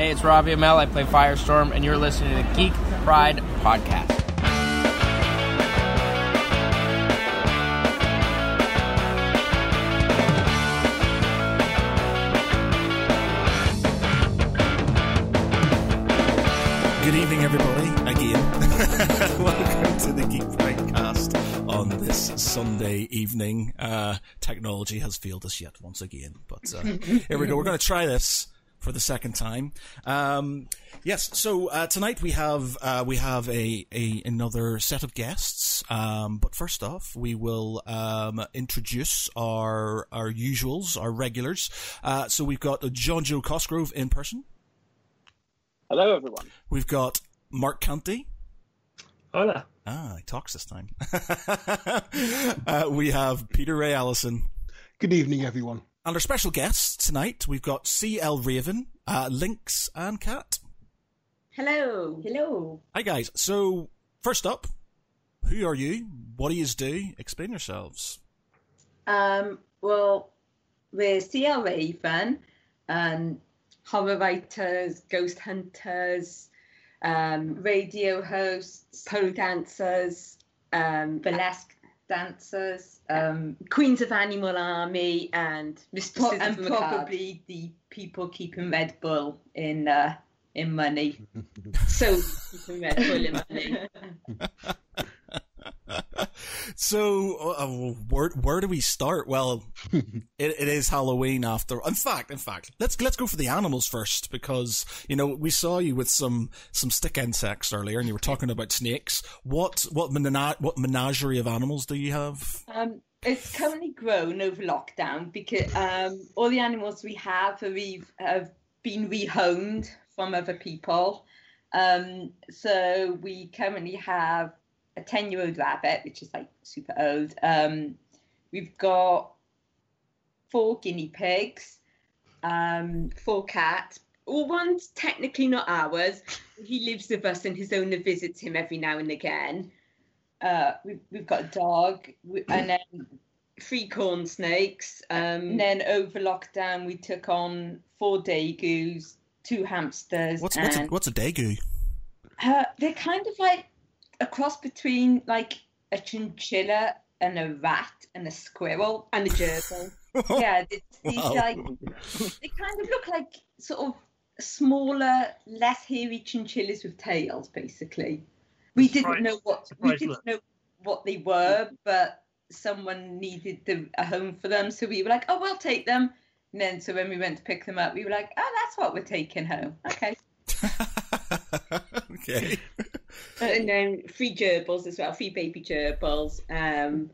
Hey, it's Robbie Amell. I play Firestorm, and you're listening to the Geek Pride Podcast. Good evening, everybody, again. Welcome to the Geek Pride Cast on this Sunday evening. Uh, technology has failed us yet once again, but uh, here we go. We're going to try this for the second time. Um, yes, so uh, tonight we have uh, we have a, a another set of guests. Um, but first off, we will um, introduce our our usuals, our regulars. Uh, so we've got Jonjo Cosgrove in person. Hello, everyone. We've got Mark Canty. Hola. Ah, he talks this time. uh, we have Peter Ray Allison. Good evening, everyone. And our special guests tonight, we've got C.L. Raven, uh, Lynx, and Cat. Hello. Hello. Hi, guys. So, first up, who are you? What do you do? Explain yourselves. Um, well, we're CL Raven, um, horror writers, ghost hunters, um, radio hosts, pole dancers, um, burlesque dancers, um, Queens of Animal Army, and Mistresses and Macabre. probably the people keeping Red Bull in uh, in money. so keeping Red Bull in money. so, uh, where where do we start? Well, it, it is Halloween after. In fact, in fact, let's let's go for the animals first because you know we saw you with some some stick insects earlier, and you were talking about snakes. What what mena- what menagerie of animals do you have? Um, it's currently grown over lockdown because um, all the animals we have are re- have been rehomed from other people. Um, so we currently have a 10 year old rabbit, which is like super old. Um, we've got four guinea pigs, um, four cats. All one's technically not ours. He lives with us and his owner visits him every now and again. Uh, we've, we've got a dog and then three corn snakes. Um, and then over lockdown, we took on four degus, two hamsters. What's what's a, and- what's a dagu? uh, they're kind of like a cross between like a chinchilla and a rat and a squirrel and a gerbil. yeah, it's these Wow. like they kind of look like sort of smaller, less hairy chinchillas with tails, basically. We didn't Surprise- know what we surprise didn't look. know what they were, but someone needed the, a home for them, so we were like, "Oh, we'll take them." And then, so when we went to pick them up, we were like, "Oh, that's what we're taking home." Okay. okay. and then three gerbils as well, three baby gerbils. Um,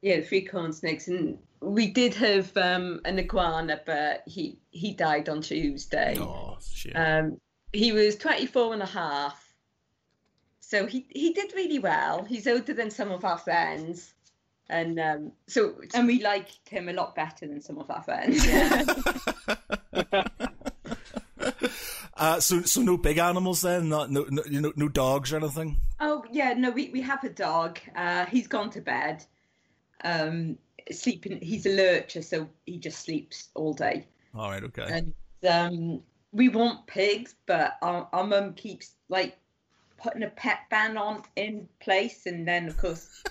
yeah, three corn snakes, and we did have um, an iguana, but he he died on Tuesday. Oh shit. Um, he was 24 and a half, so he he did really well. He's older than some of our friends. And um, so, and we liked him a lot better than some of our friends. Uh, so so no big animals then, not no no you know, no dogs or anything. Oh yeah, no, we, we have a dog. Uh, he's gone to bed. Um, sleeping. He's a lurcher, so he just sleeps all day. All right, okay. And um, we want pigs, but our, our mum keeps like putting a pet ban on in place, and then of course,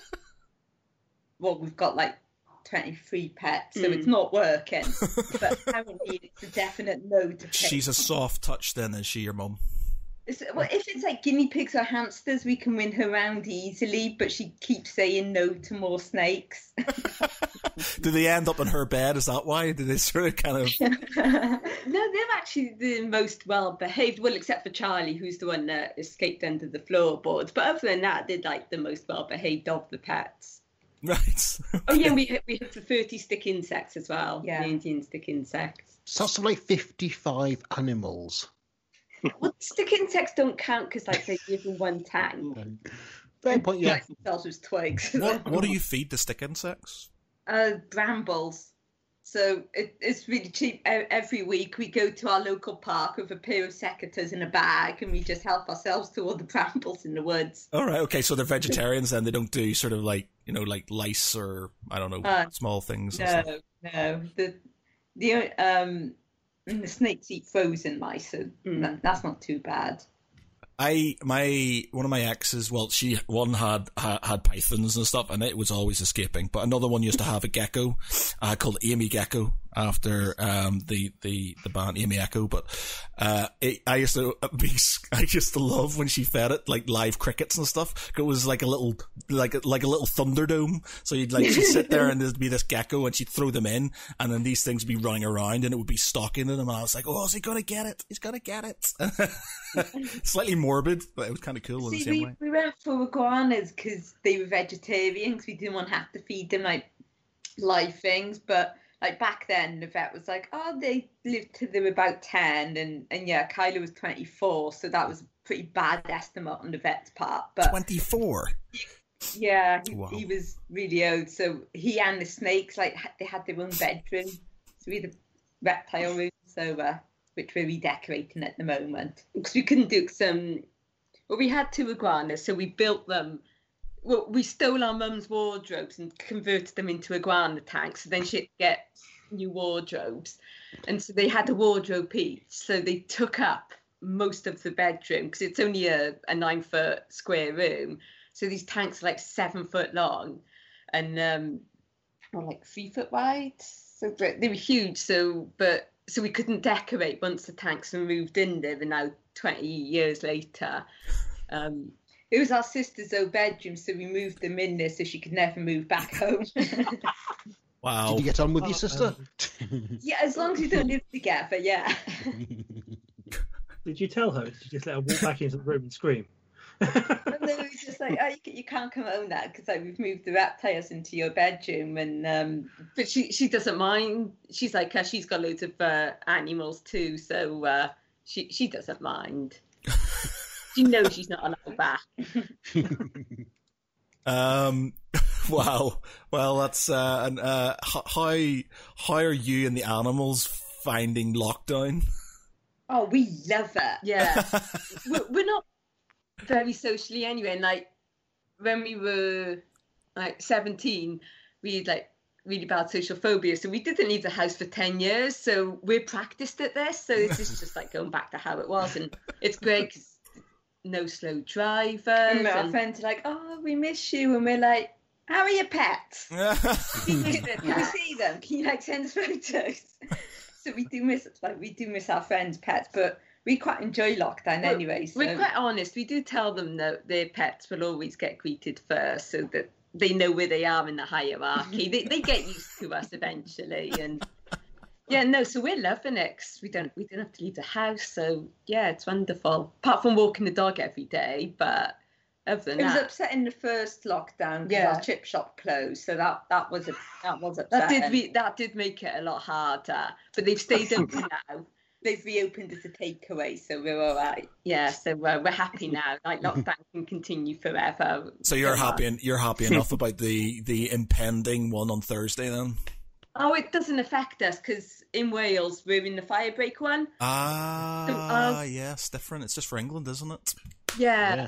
well, we've got like twenty three pets, so it's hmm. not working. but apparently, it's a definite no to pigs. She's a soft touch then, is she, your mum? It's- Well, if it's like guinea pigs or hamsters, we can win her round easily, but she keeps saying no to more snakes. Do they end up in her bed? Is that why? Do they sort of kind of? no, they're actually the most well behaved. Well, except for Charlie, who's the one that escaped under the floorboards. But other than that, they're like the most well behaved of the pets. Right. Oh yeah, we we have the thirty stick insects as well. Yeah. the Indian stick insects. So that's like 55 animals. Well, stick insects don't count because like they live in one tank. Fair point, yeah. Like themselves as twigs. what What do you feed the stick insects? uh, brambles. So it, it's really cheap. E- Every week we go to our local park with a pair of secateurs in a bag and we just help ourselves to all the brambles in the woods. All right. Okay. So they're vegetarians and they don't do sort of like you know like lice or I don't know Uh, small things. No, stuff. no. The the um the snakes eat frozen mice, so that, that's not too bad. I my one of my exes, well, she one had ha, had pythons and stuff, and it was always escaping. But another one used to have a gecko uh, called Amy Gecko after um, the the the band Amy Echo. But uh, it, I used to be I used to love when she fed it like live crickets and stuff. It was like a little like a, like a little thunderdome. So you'd like she'd sit there and there'd be this gecko, and she'd throw them in, and then these things would be running around, and it would be stalking them. And I was like, oh, is he gonna get it? He's gonna get it. Slightly morbid, but it was kind of cool in the See, same we, way. we went for iguanas because they were vegetarians. We didn't want to have to feed them like live things. But like back then, the vet was like, "Oh, they lived till they were about ten, and and yeah, Kyla was twenty four, so that was a pretty bad estimate on the vet's part. But Twenty four. yeah, he, Wow. he was really old. So he and the snakes like they had their own bedroom. So we had a reptile room, so uh, which we're redecorating at the moment because we couldn't do some. Well, we had two iguanas, so we built them. Well, we stole our mum's wardrobes and converted them into iguana tanks. So then she'd get new wardrobes, and so they had a wardrobe each. So they took up most of the bedroom because it's only a, a nine foot square room. So these tanks are like seven foot long, and um, or like three foot wide. So they were huge. So but so we couldn't decorate once the tanks were moved in there. And now twenty years later, um, it was our sister's old bedroom, so we moved them in there so she could never move back home. Wow. Did you get on with Oh, your sister? yeah, as long as we don't live together, yeah. Did you tell her? Did you just let her walk back into the room and scream? And then we were just like, oh, you, ca- you can't come home now because like we've moved the reptiles into your bedroom, and um, but she she doesn't mind. She's like, uh, she's got loads of uh, animals too, so uh, she she doesn't mind. She knows she's not allowed back. Um, wow. Well, that's uh, and uh, how how are you and the animals finding lockdown? Oh, we love it. Yeah, we're, we're not very socially anyway. And like when we were like seventeen, we had like really bad social phobia, so we didn't leave the house for ten years. So we're practiced at this. So this is just like going back to how it was, and it's great 'cause no slow drivers. And our And- friends are like, "Oh, we miss you," and we're like, "How are your pets? Can you, we see them? Can you like send us photos?" so we do miss like we do miss our friends' pets, but we quite enjoy lockdown Well, anyway. So. We're quite honest. We do tell them that their pets will always get greeted first, so that they know where they are in the hierarchy. they they get used to us eventually, and yeah, no. So we're loving it 'cause we don't we don't have to leave the house. So yeah, it's wonderful. Apart from walking the dog every day, but other than It was that, upsetting the first lockdown Yeah. our chip shop closed, so that that was a, that was that did re- that did make it a lot harder. But they've stayed open now. They've reopened as a takeaway, so we're all right. Yeah, so uh, we're happy now. Like lockdown can continue forever. So you're So, uh, happy, you're happy enough about the the impending one on Thursday then? Oh, it doesn't affect us because in Wales we're in the firebreak one. Ah, uh, yes, different. It's just for England, isn't it? Yeah, Yeah.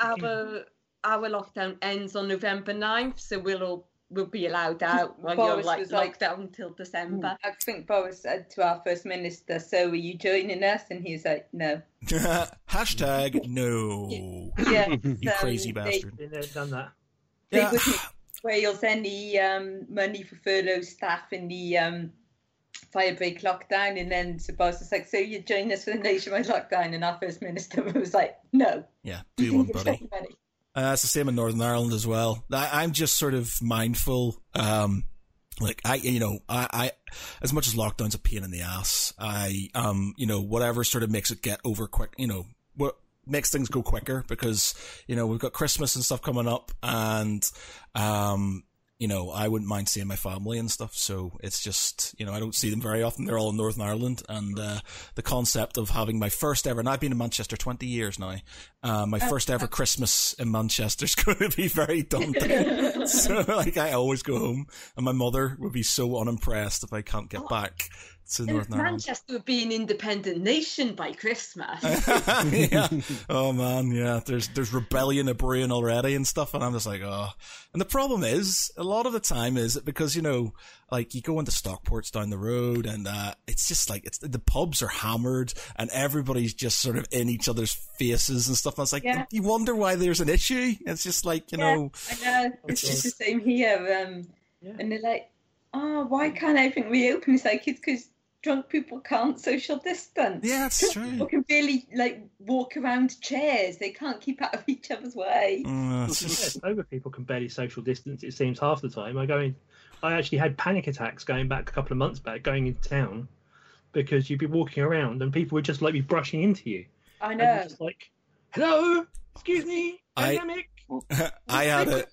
Our, our our lockdown ends on November 9th, so we'll all we'll be allowed out when you're like was like- locked down until December. I think Boris said to our first minister, "So are you joining us?" And he was like, "No." Hashtag no. Yeah, You so crazy bastard. Been there, done that. They Yeah. wouldn't Wales any um, money for furlough staff in the um, firebreak lockdown, and then Sir Boris was like, "So you join us for the nationwide lockdown?" And our first minister was like, "No, Yeah, do can one, buddy. any money." Uh, it's the same in Northern Ireland as well. I, I'm just sort of mindful. Um, like I, you know, I, I, as much as lockdown's a pain in the ass, I, um, you know, whatever sort of makes it get over quick, you know, what makes things go quicker because, you know, we've got Christmas and stuff coming up and, um, you know, I wouldn't mind seeing my family and stuff. So it's just, you know, I don't see them very often. They're all in Northern Ireland. And, uh, the concept of having my first ever, and I've been in Manchester 20 years now, uh, my first ever Christmas in Manchester is going to be very daunting. so, like, I always go home and my mother would be so unimpressed if I can't get back to Northern Ireland. Manchester would be an independent nation by Christmas. yeah. Oh man, yeah. There's there's rebellion a brewing already and stuff, and I'm just like, oh. And the problem is, a lot of the time is it because you know, like you go into Stockports down the road, and uh, it's just like it's the pubs are hammered, and everybody's just sort of in each other's faces and stuff. And it's like Yeah. you wonder why there's an issue. It's just like you Yeah. know, I know. It's just the same here. Um, Yeah. And they're like, oh, why can't everything reopen? It's like, it's because drunk people can't social distance. yeah, it's true. People can barely like walk around chairs. They can't keep out of each other's way. Mm, it's Yeah, sober people can barely social distance. It seems half the time. I go in. I actually had panic attacks going back a couple of months back, going into town, because you'd be walking around and people would just like be brushing into you. I know. just like, hello, excuse me, I- pandemic. I had a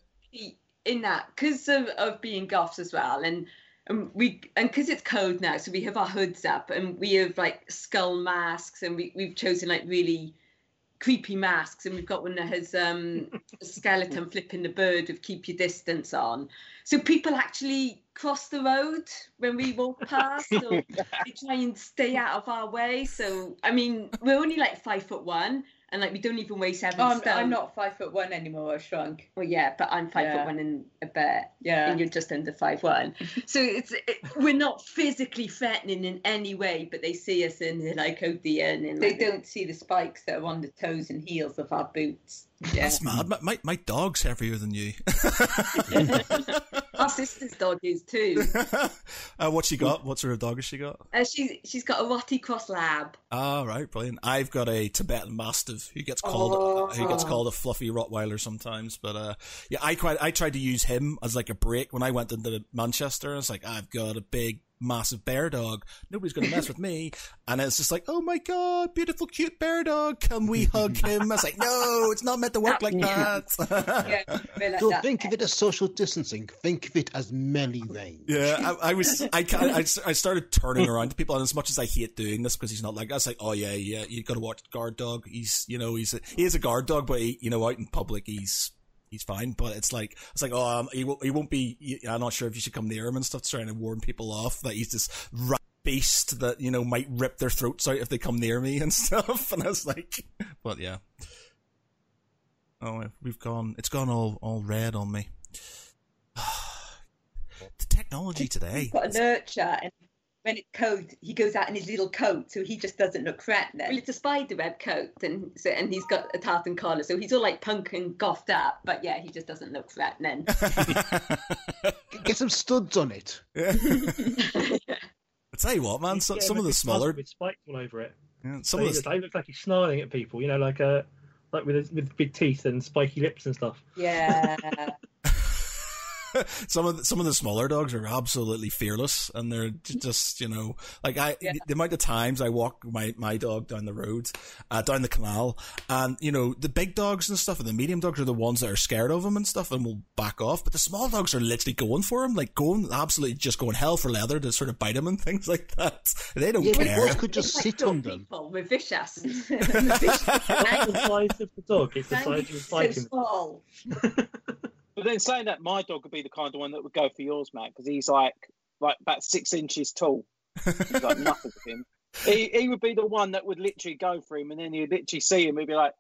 in that because of, of being goths as well and and we and because it's cold now so we have our hoods up and we have like skull masks and we, we've chosen like really creepy masks and we've got one that has um a skeleton flipping the bird with keep your distance on. So people actually cross the road when we walk past or they try and stay out of our way. So i mean we're only like five foot one and like we don't even weigh seven Oh, I'm, stone I'm not five foot one anymore. I've shrunk. well, yeah, but I'm five Yeah. foot one and a bit, Yeah. and you're just under five one. So it's it, we're not physically threatening in any way, but they see us and they're like, "Oh dear!" And then, They like, don't see the spikes that are on the toes and heels of our boots. Yeah. that's mad. My, my my dog's heavier than you. Our sister's dog is too. uh, what she got? What sort of dog has she got? Uh, she's she's got a Rotty Cross Lab. Ah, right, brilliant. I've got a Tibetan Mastiff who gets called Oh. who gets called a fluffy Rottweiler sometimes. But uh, yeah, I quite I tried to use him as like a break when I went into Manchester. It's like I've got a big massive bear dog. Nobody's going to mess with me. And it's just like, oh my god, beautiful cute bear dog. Can we hug him? I was like, no, it's not meant to work like that. Yeah, like Don't that. think of it as social distancing. Think of it as melee range. Yeah, I, I was. I, ca- I I started turning around to people, and as much as I hate doing this because he's not like, I was like, oh yeah, yeah, you got to watch guard dog. He's, you know, he's a, he is a guard dog, but he, you know, out in public, he's he's fine. But it's like it's like, oh, um, he won't, he won't be. I'm not sure if you should come near him and stuff, trying to warn people off that he's this rat beast that you know might rip their throats out if they come near me and stuff. And I was like, but yeah. Oh, we've gone. It's gone all all red on me. the technology today. He's got a lurcher, and when it's cold, he goes out in his little coat, so he just doesn't look threatening. Well, it's a spider web coat, and so and he's got a tartan collar, so he's all like punk and gothed up. But yeah, he just doesn't look threatening. Get some studs on it. I tell you what, man. So, Yeah, some of the smaller, with spikes all over it. yeah, some They, of the, they look like he's snarling at people. You know, like uh, like with with big teeth and spiky lips and stuff. Yeah, some of the, some of the smaller dogs are absolutely fearless, and they're just you know like I Yeah. the amount of times I walk my my dog down the road, uh, down the canal, and you know the big dogs and stuff, and the medium dogs are the ones that are scared of them and stuff, and will back off. But the small dogs are literally going for them, like going absolutely just going hell for leather to sort of bite them and things like that. They don't Yeah, but care. both could just It's sit dog on them. people. We're vicious. It's the size of the dog. It's the size of the so small. But then saying that, my dog would be the kind of one that would go for yours, Matt, because he's like like about six inches tall. He's like nothing him. He he would be the one that would literally go for him, and then you'd literally see him, he'd be like,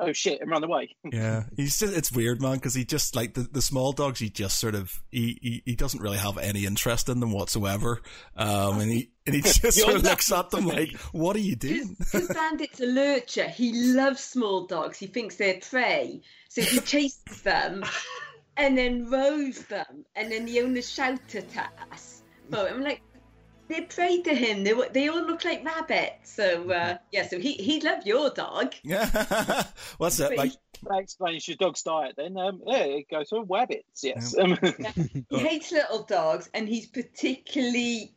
"Oh shit!" and run away. Yeah, he's just, it's weird, man, because he just like the, the small dogs. He just sort of he, he he doesn't really have any interest in them whatsoever. Um, and he and he just sort of looks at them like, "What are you doing?" Because Bandit's a lurcher. He loves small dogs. He thinks they're prey. So he chases them and then rows them. And then the owners shout at us. But I'm like, they're prey to him. They, they all look like rabbits. So, uh, yeah, so he, he'd love your dog. Yeah, what's that like? That explains your dog's diet. Then, um, yeah, it goes for rabbits. Yes. Um, He hates little dogs, and he's particularly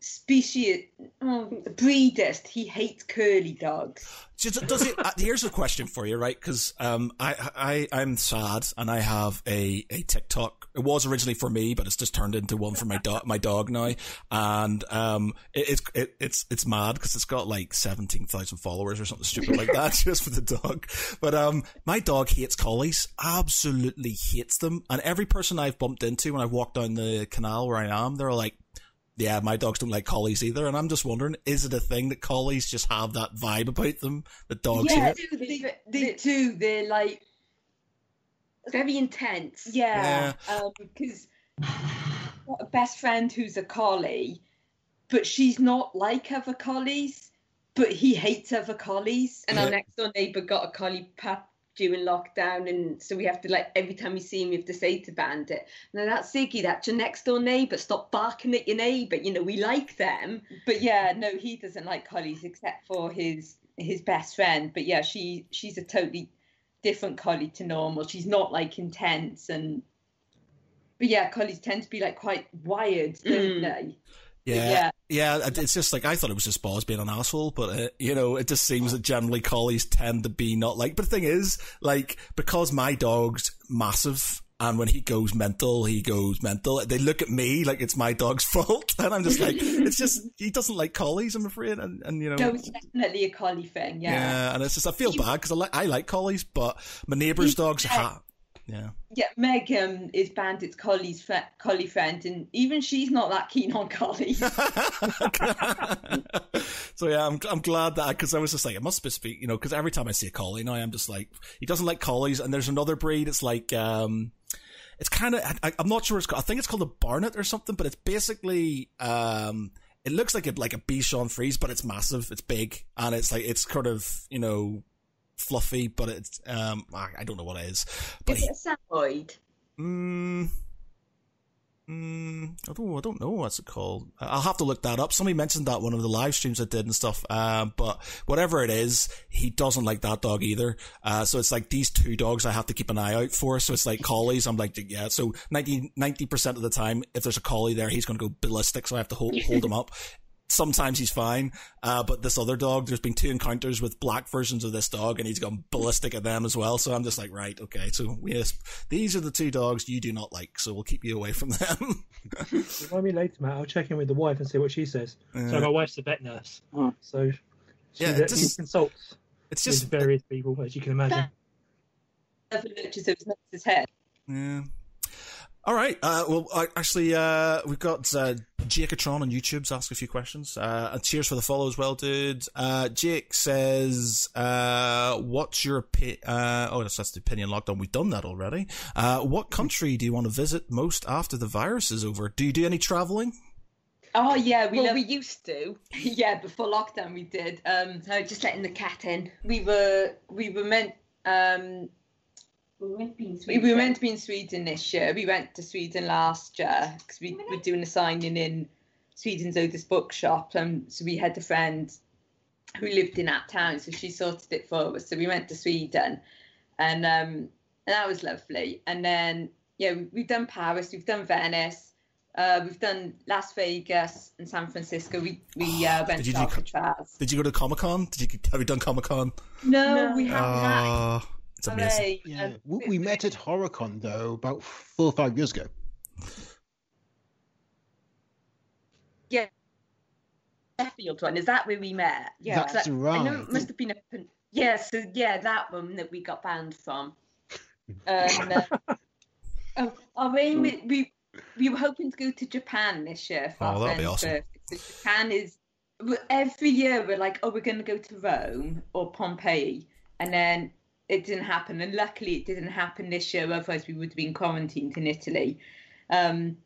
species oh, breedist. He hates curly dogs. Does it? Uh, here's a question for you, right? Because um, I I I'm sad, and I have a a TikTok. It was originally for me, but it's just turned into one for my dog my dog now, and um, it, it's it, it's it's mad because it's got like seventeen thousand followers or something stupid like that just for the dog. But um, my dog hates collies, absolutely hates them, and every person I've bumped into when I've walked down the canal where I am, they're like. Yeah, my dogs don't like collies either, and I'm just wondering, is it a thing that collies just have that vibe about them that dogs yeah, hate? they, they, they do. They're like, Very intense. yeah, because um, got a best friend who's a collie, but she's not like other collies. But he hates other collies. And Yeah. our next door neighbour got a collie pup during lockdown, and so we have to like every time we see him, we have to say to Bandit, "No, that's Ziggy. That's your next door neighbour. Stop barking at your neighbour. You know we like them." But yeah, no, he doesn't like collies except for his his best friend. But yeah, she she's a totally different collie to normal. She's not like intense and. But yeah, collies tend to be like quite wired, don't Mm. they? Yeah, Yeah. yeah. It's just like I thought it was just Boz being an asshole, but uh, you know, it just seems that generally collies tend to be not like. But the thing is, like, because my dog's massive. And when he goes mental, he goes mental. They look at me like it's my dog's fault, and I'm just like, it's just he doesn't like collies, I'm afraid, and, and you know, No, it's definitely a collie thing. Yeah. yeah, and it's just I feel bad because I like I like collies, but my neighbour's dogs ha yeah. Yeah, Meg um, is Bandit's collie's collie friend, and even she's not that keen on collies. so yeah, I'm I'm glad that because I was just like it must be you know because every time I see a collie now I'm just like he doesn't like collies and there's another breed it's like um it's kind of I, I'm not sure it's called I think it's called a Barnet or something but it's basically um it looks like a like a Bichon Frise but it's massive it's big and it's like it's kind of you know fluffy but it's um I, don't know what it is but Is it a Samoyed? Mm, mm, I don't, I don't know what's it called. I'll have to look that up. Somebody mentioned that one of the live streams I did and stuff. Um, but whatever it is, he doesn't like that dog either. Uh, so it's like these two dogs I have to keep an eye out for. So it's like collies. I'm like, yeah. So 90, percent of the time, if there's a collie there, he's going to go ballistic. So I have to hold, hold him up. Sometimes he's fine, uh, but this other dog, there's been two encounters with black versions of this dog, and he's gone ballistic at them as well. So I'm just like, right, okay. So yes, these are the two dogs you do not like, so we'll keep you away from them. Remind me later, Matt. I'll check in with the wife and see what she says. Yeah. So my wife's a vet nurse, Oh. so she, Yeah, yeah, it just- consults it's with just, various people, as you can imagine. Never lurches over his head. yeah. All right. Uh, well, actually, uh, we've got uh, Jacatron on YouTube's ask a few questions. Uh, and cheers for the follow as well, dude. Uh, Jake says, uh, "What's your opinion?" uh, oh, that's, that's the opinion lockdown. We've done that already. Uh, what country do you want to visit most after the virus is over? Do you do any traveling? Oh yeah, we well, love. we used to. yeah, before lockdown we did. Um, So just letting the cat in. we were we were meant um We went being we were meant to be in Sweden this year. We went to Sweden last year because we were doing a signing in Sweden's oldest bookshop. Um, so we had a friend who lived in that town, so she sorted it for us. So we went to Sweden, and um, and that was lovely. And then yeah, we- we've done Paris, we've done Venice, uh, we've done Las Vegas and San Francisco. We we uh, went Did you to do- Alcatraz. Did you go to Comic Con? Did you have you done Comic Con? No, No. we haven't. Oh, it's amazing. Hooray. Yeah, we, we met at HorrorCon though about four or five years ago. Yeah. Sheffield one. Is that where we met? Yeah. 'Cause That's I, right. I know it must have been a. Yeah, so yeah, that one that we got banned from. Um, uh, our aim we, we we were hoping to go to Japan this year for Oh, our that'd be awesome. So Japan is every year we're like, oh, we're going to go to Rome or Pompeii, and then it didn't happen. And luckily, it didn't happen this year. Otherwise, we would have been quarantined in Italy. Um,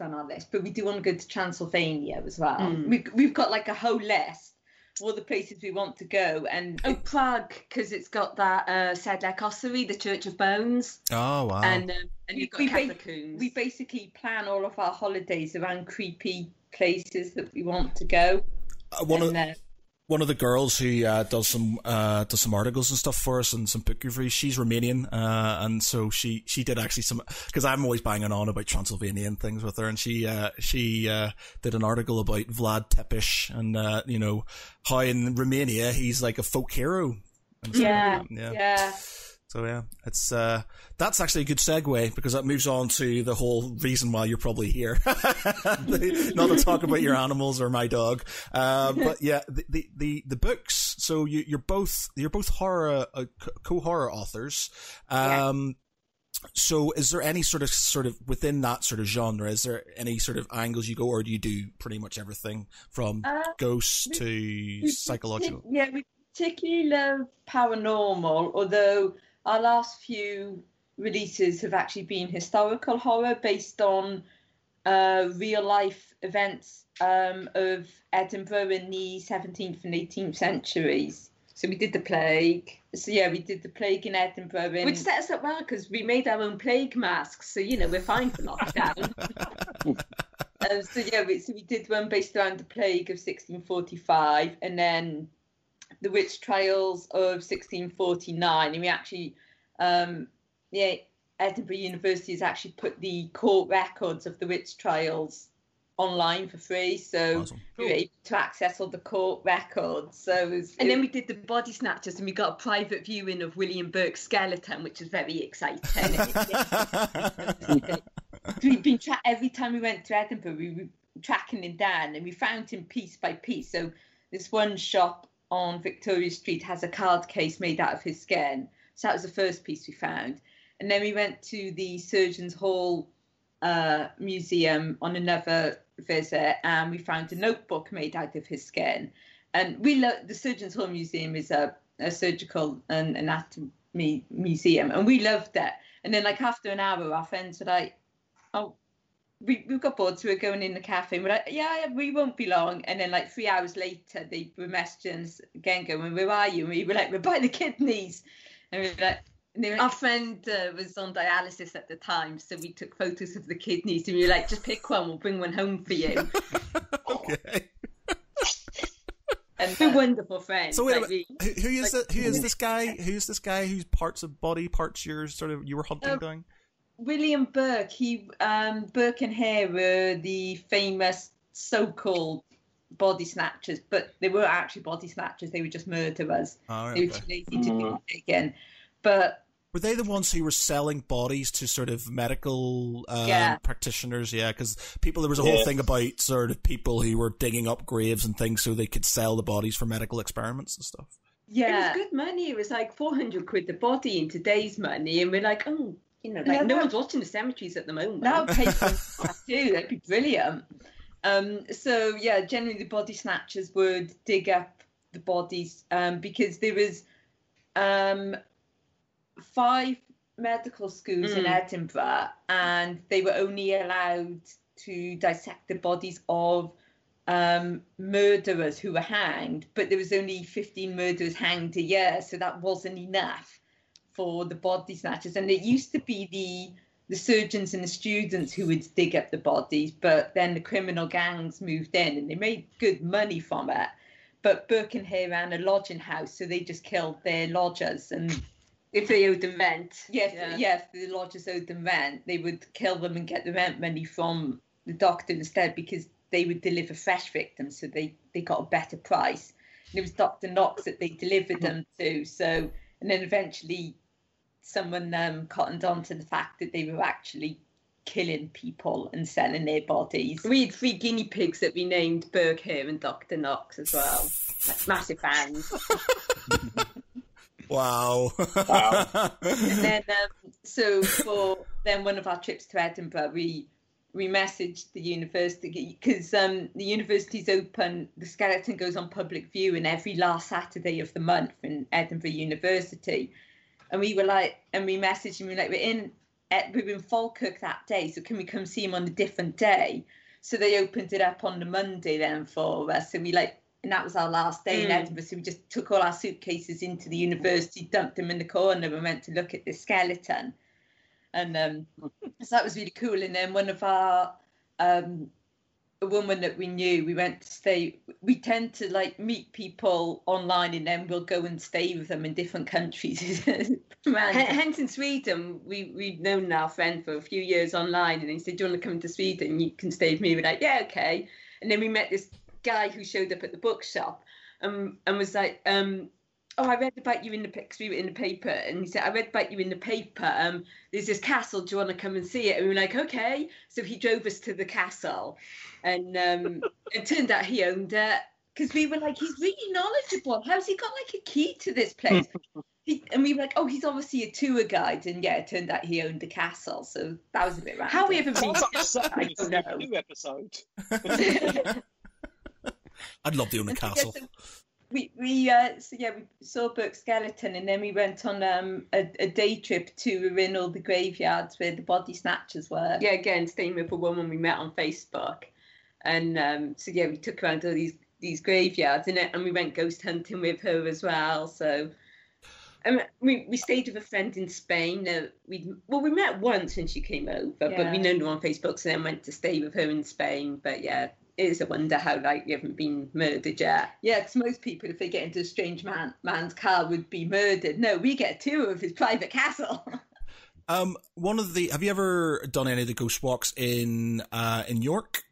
on our list, but we do want to go to Transylvania as well. Mm. We, we've got like a whole list of all the places we want to go, and Oh, Prague, because it's got that uh, Sedlec Ossuary, the Church of Bones, Oh wow. and um, and We- you've got we ba- catacombs. we basically plan all of our holidays around creepy places that we want to go. Uh, one of uh, one of the girls who uh, does some uh, does some articles and stuff for us and some book reviews. She's Romanian, uh, and so she she did actually some because I'm always banging on about Transylvania and things with her, and she uh, she uh, did an article about Vlad Tepes and uh, you know how in Romania he's like a folk hero. Yeah, yeah. yeah, So yeah, it's uh, that's actually a good segue because that moves on to the whole reason why you're probably here. Not to talk about your animals or my dog, uh, but yeah, the, the the the books. So you, you're both you're both horror uh, co horror authors. Um, So, is there any sort of sort of within that sort of genre? Is there any sort of angles you go, or do you do pretty much everything from Uh, ghosts we- to We psychological? Yeah, we particularly love paranormal, although our last few releases have actually been historical horror based on uh, real life events um, of Edinburgh in the 17th and 18th centuries. So we did the plague. So yeah, we did the plague in Edinburgh. In, Which set us up well because we made our own plague masks, so you know we're fine for lockdown. Um, so yeah, we, so we did one based around the plague of 1645, and then the witch trials of 1649. And we actually, um, yeah, Edinburgh University has actually put the court records of the witch trials online for free, so Awesome. we were able to access all the court records. So it was, and then we did the body snatchers, and we got a private viewing of William Burke's skeleton, which was very exciting. we've been tra- every time we went to Edinburgh, we were tracking him down, and we found him piece by piece. So this one shop on Victoria Street has a card case made out of his skin. So that was the first piece we found, and then we went to the Surgeons Hall uh, Museum on another visit, and we found a notebook made out of his skin. And we love the Surgeons Hall Museum is a, a surgical and anatomy museum, and we loved it. And then, like after an hour, our friends were like, "Oh, we we got bored, so we're going in the cafe." And we're like, "Yeah, yeah, we won't be long." And then, like three hours later, they were messaging us again, going, "Where are you?" And we were like, "We're by the kidneys." And we were like, and Our friend uh, was on dialysis at the time, so we took photos of the kidneys, and we were like, "Just pick one, we'll bring one home for you." okay. and We're wonderful friends. So wait a like, minute. we- Who, who is like- that? Who is this guy? Who's this guy? Whose parts of body parts you're sort of you were hunting down? William Burke, he um, Burke and Hare were the famous so-called body snatchers, but they were actually body snatchers. They were just murderers. Oh, right, They were too lazy to do it again. But Were they the ones who were selling bodies to sort of medical um, Yeah. practitioners? Yeah, because people there was a whole Yeah. thing about sort of people who were digging up graves and things so they could sell the bodies for medical experiments and stuff. yeah, It was good money. It was like 400 quid the body in today's money. And we're like, oh, you know, like Yeah, no one's watching the cemeteries at the moment. that would a tattoo. That'd be brilliant. Um, so yeah, generally the body snatchers would dig up the bodies um, because there was um, five medical schools in Mm. Edinburgh, and they were only allowed to dissect the bodies of um, murderers who were hanged, but there was only 15 murderers hanged a year, so that wasn't enough for the body snatchers. And it used to be the the surgeons and the students who would dig up the bodies, but then the criminal gangs moved in and they made good money from it. But Burke and Hare ran a lodging house, so they just killed their lodgers. And If they owed them rent. yes, Yeah. if the lodgers owed them rent, they would kill them and get the rent money from the doctor instead because they would deliver fresh victims, so they, they got a better price. And it was Dr. Knox that they delivered them to. So, and then eventually someone um, cottoned on to the fact that they were actually killing people and selling their bodies. We had three guinea pigs that we named Burke Hare and Dr. Knox as well. Like, massive fans. Wow. Wow. and then um, so for then one of our trips to Edinburgh, we we messaged the university because um, the university's open. The skeleton goes on public view in every last Saturday of the month in Edinburgh University, and we were like, and we messaged and we were like, we're in, we were in Falkirk that day, so can we come see him on a different day? So they opened it up on the Monday then for us, and we like. And that was our last day in Mm. Edinburgh. So we just took all our suitcases into the university, dumped them in the corner, and went to look at the skeleton. And um, so that was really cool. And then one of our um, a woman that we knew, we went to stay. We tend to like meet people online, and then we'll go and stay with them in different countries. Hence in Sweden, we, we've known our friend for a few years online, and he said, Do you want to come to Sweden? You can stay with me. We're like, Yeah, okay. And then we met this guy who showed up at the bookshop um, and was like, um, Oh, I read about you in the because we were in the paper, and he said, I read about you in the paper. Um, there's this castle. Do you want to come and see it? And we were like, okay. So he drove us to the castle, and um, it turned out he owned it because we were like, he's really knowledgeable. How's he got like a key to this place? he, and we were like, oh, he's obviously a tour guide, and yeah, it turned out he owned the castle, so that was a bit random. How we ever meet? Sounds like I don't know. new episode. I'd love to own a castle. We we uh, so yeah we saw Burke Skeleton and then we went on um, a, a day trip to in all the graveyards where the body snatchers were. yeah, again, staying with a woman we met on Facebook, and um, so yeah, we took her around all these these graveyards, and and we went ghost hunting with her as well. So, um, we we stayed with a friend in Spain. Uh, we well, we met once when she came over, but we known her on Facebook, so then went to stay with her in Spain. But yeah, it is a wonder how like you haven't been murdered yet. Yeah, because most people, if they get into a strange man man's car, would be murdered. No, we get two of his private castle. Um, one of the have you ever done any of the ghost walks in uh in York?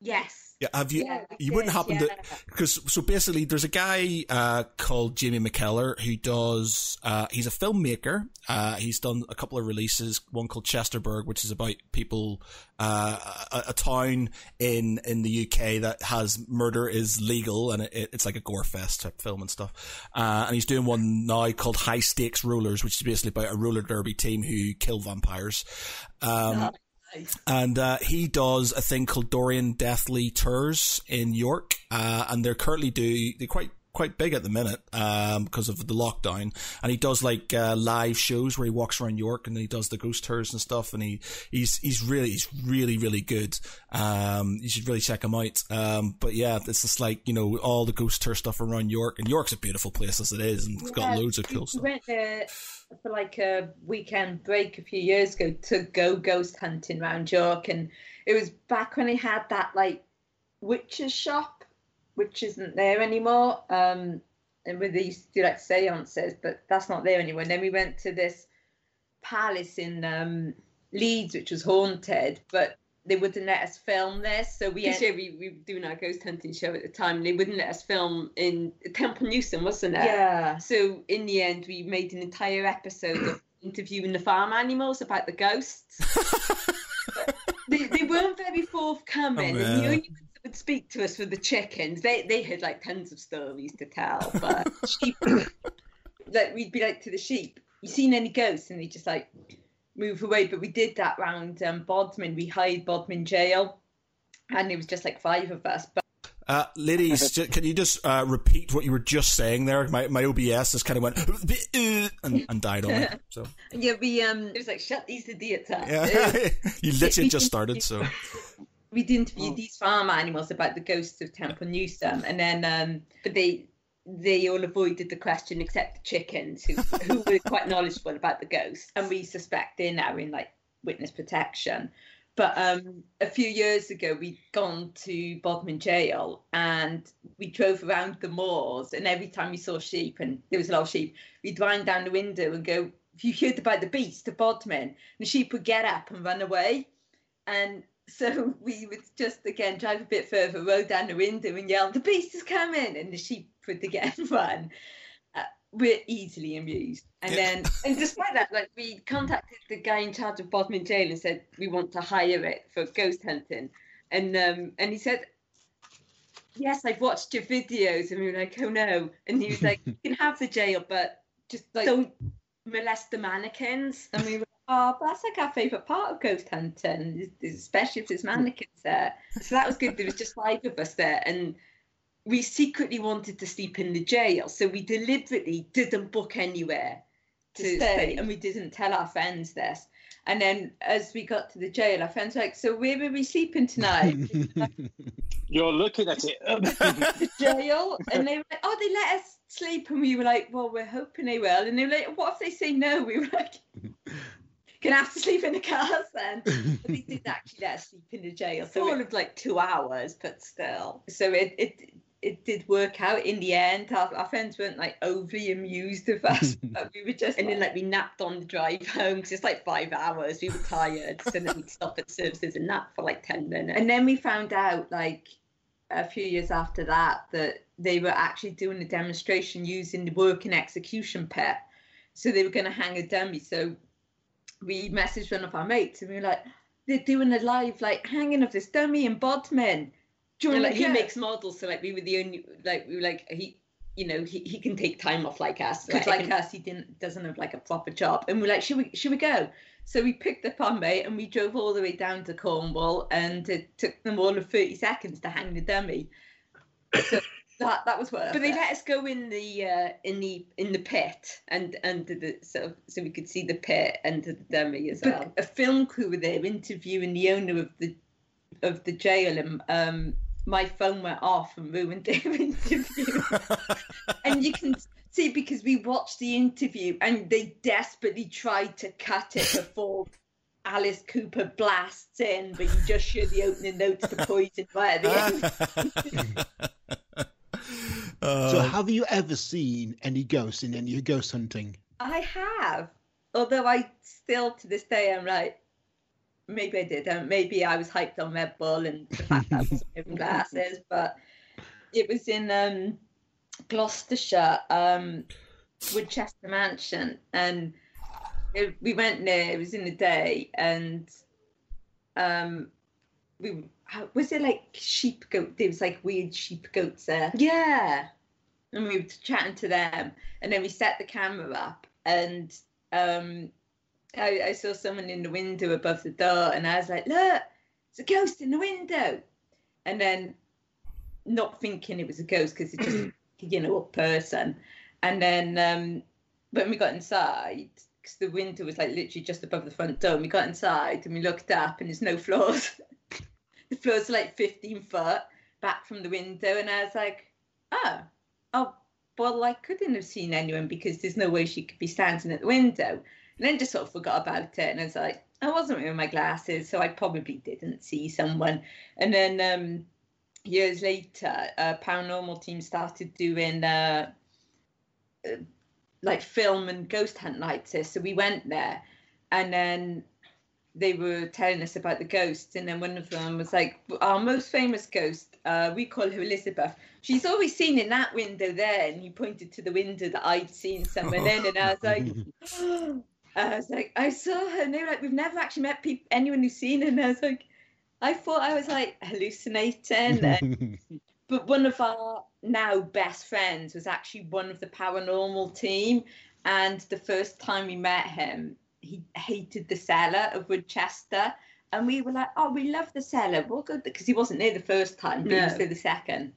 Yes. Yeah, have you? Yeah, you wouldn't happen to because so basically there's a guy uh, called Jamie McKellar who does uh, he's a filmmaker. Uh, he's done a couple of releases. One called Chesterburg, which is about people uh, a, a town in in the UK that has murder is legal and it, it's like a gore fest type film and stuff. Uh, and he's doing one now called High Stakes Rulers, which is basically about a roller derby team who kill vampires. Um, and uh, he does a thing called Dorian Deathly Tours in York, uh, and they're currently do they're quite quite big at the minute um, because of the lockdown. And he does like uh, live shows where he walks around York and he does the ghost tours and stuff. And he he's he's really he's really really good. Um, you should really check him out. Um, but yeah, it's just like you know all the ghost tour stuff around York, and York's a beautiful place as it is, and it's got Yeah, loads of cool stuff. went there for like a weekend break a few years ago to go ghost hunting around York, and it was back when they had that like witches shop, which isn't there anymore. Um, and where they used do like seances, but that's not there anymore. And then we went to this palace in um, Leeds, which was haunted, but they wouldn't let us film this, so we. Because en- yeah, we, we were doing our ghost hunting show at the time, and they wouldn't let us film in Temple Newsam, wasn't it? yeah. So in the end, we made an entire episode of interviewing the farm animals about the ghosts. They, they weren't very forthcoming, Oh, and the only ones that would speak to us were the chickens. They they had like tons of stories to tell, but sheep like we'd be like to the sheep you seen any ghosts and they just like move away but we did that round um, bodmin we hired bodmin jail and it was just like five of us but Uh, ladies, ju- can you just uh, repeat what you were just saying there? My my OBS just kind of went and, and died on me. So yeah we um it was like shut these idiots up. yeah, you literally just started. So we'd interviewed Oh. these farm animals about the ghosts of temple newsam and then um but they they all avoided the question except the chickens who, who were quite knowledgeable about the ghosts and we suspect they're now in like witness protection. But um a few years ago we'd gone to bodmin jail and we drove around the moors and every time we saw sheep and there was a lot of sheep we'd wind down the window and go have you heard about the beast of bodmin? And the sheep would get up and run away. And so we would just again drive a bit further, roll down the window and yell, "The beast is coming!" And the sheep would again run. Uh, we're easily amused, and then And despite that, like we contacted the guy in charge of Bodmin Jail and said we want to hire it for ghost hunting, and um and he said, yes, I've watched your videos, and we were like, oh no, and he was like, you can have the jail, but just like, don't molest the mannequins. and we were, oh, that's like our favourite part of ghost hunting, especially if there's mannequins there. So that was good. There was just five of us there, and we secretly wanted to sleep in the jail, so we deliberately didn't book anywhere to to stay, stay. and we didn't tell our friends this. And then as we got to the jail, our friends were like, "So where were we sleeping tonight?" You're looking at it. the jail, and they were like, "Oh, they let us sleep," and we were like, "Well, we're hoping they will." And they were like, "What if they say no?" We were like, "Gonna have to sleep in the cars then." But they did actually let us sleep in the jail, So so all of like two hours, but still. so it it it did work out in the end. Our, our friends weren't like overly amused of us, but we were just And then like we napped on the drive home because it's like five hours. We were tired, so then we'd stop at services and nap for like ten minutes. And then we found out, like a few years after that, that they were actually doing a demonstration using the working execution pit. So they were going to hang a dummy. So we messaged one of our mates and we were like, they're doing a live like hanging of this dummy in Bodmin. Do you And, want like he makes models, so like we were the only like we were like he you know, he, he can take time off like us. Because Right? like us, he didn't doesn't have like a proper job, and we're like, should we should we go? So we picked up our mate and we drove all the way down to Cornwall, and it took them all of thirty seconds to hang the dummy. So that that was worth but they it. let us go in the uh, in the in the pit and under the sort of so we could see the pit under the dummy as well. A film crew were there interviewing the owner of the of the jail, and um, my phone went off and ruined their interview. and you can see because we watched the interview and they desperately tried to cut it before Alice Cooper blasts in, but you just hear the opening notes to Poison right at the end. So, Uh, have you ever seen any ghosts in any ghost hunting? I have, although I still to this day I'm like, maybe I did, um, maybe I was hyped on Red Bull and the fact that I was wearing glasses, but it was in um, Gloucestershire, um, Woodchester Mansion, and it, we went there. It was in the day, and um, we how- was it like sheep goat? There was like weird sheep goats there yeah. and we were chatting to them and then we set the camera up and um I, I saw someone in the window above the door and I was like, look, it's a ghost in the window. And then not thinking it was a ghost because it's just, you know, a person. And then um when we got inside, because the window was like literally just above the front door, and we got inside and we looked up and there's no floors. The floors like 15 foot back from the window and I was like, oh, oh, well, I couldn't have seen anyone because there's no way she could be standing at the window. And then just sort of forgot about it. And I was like, I wasn't wearing my glasses, so I probably didn't see someone. And then um, years later, a paranormal team started doing uh, uh, like film and ghost hunt nights. So we went there, and then they were telling us about the ghosts. And then one of them was like, Our most famous ghost, uh, we call her Elizabeth she's always seen in that window there and he pointed to the window that i'd seen someone in and i was like i was like i saw her and they were like we've never actually met people anyone who's seen her and i was like i thought i was like hallucinating and- but one of our now best friends was actually one of the paranormal team and the first time we met him he hated the cellar of woodchester and we were like oh we love the cellar we'll go because he wasn't there the first time but he was No. there the second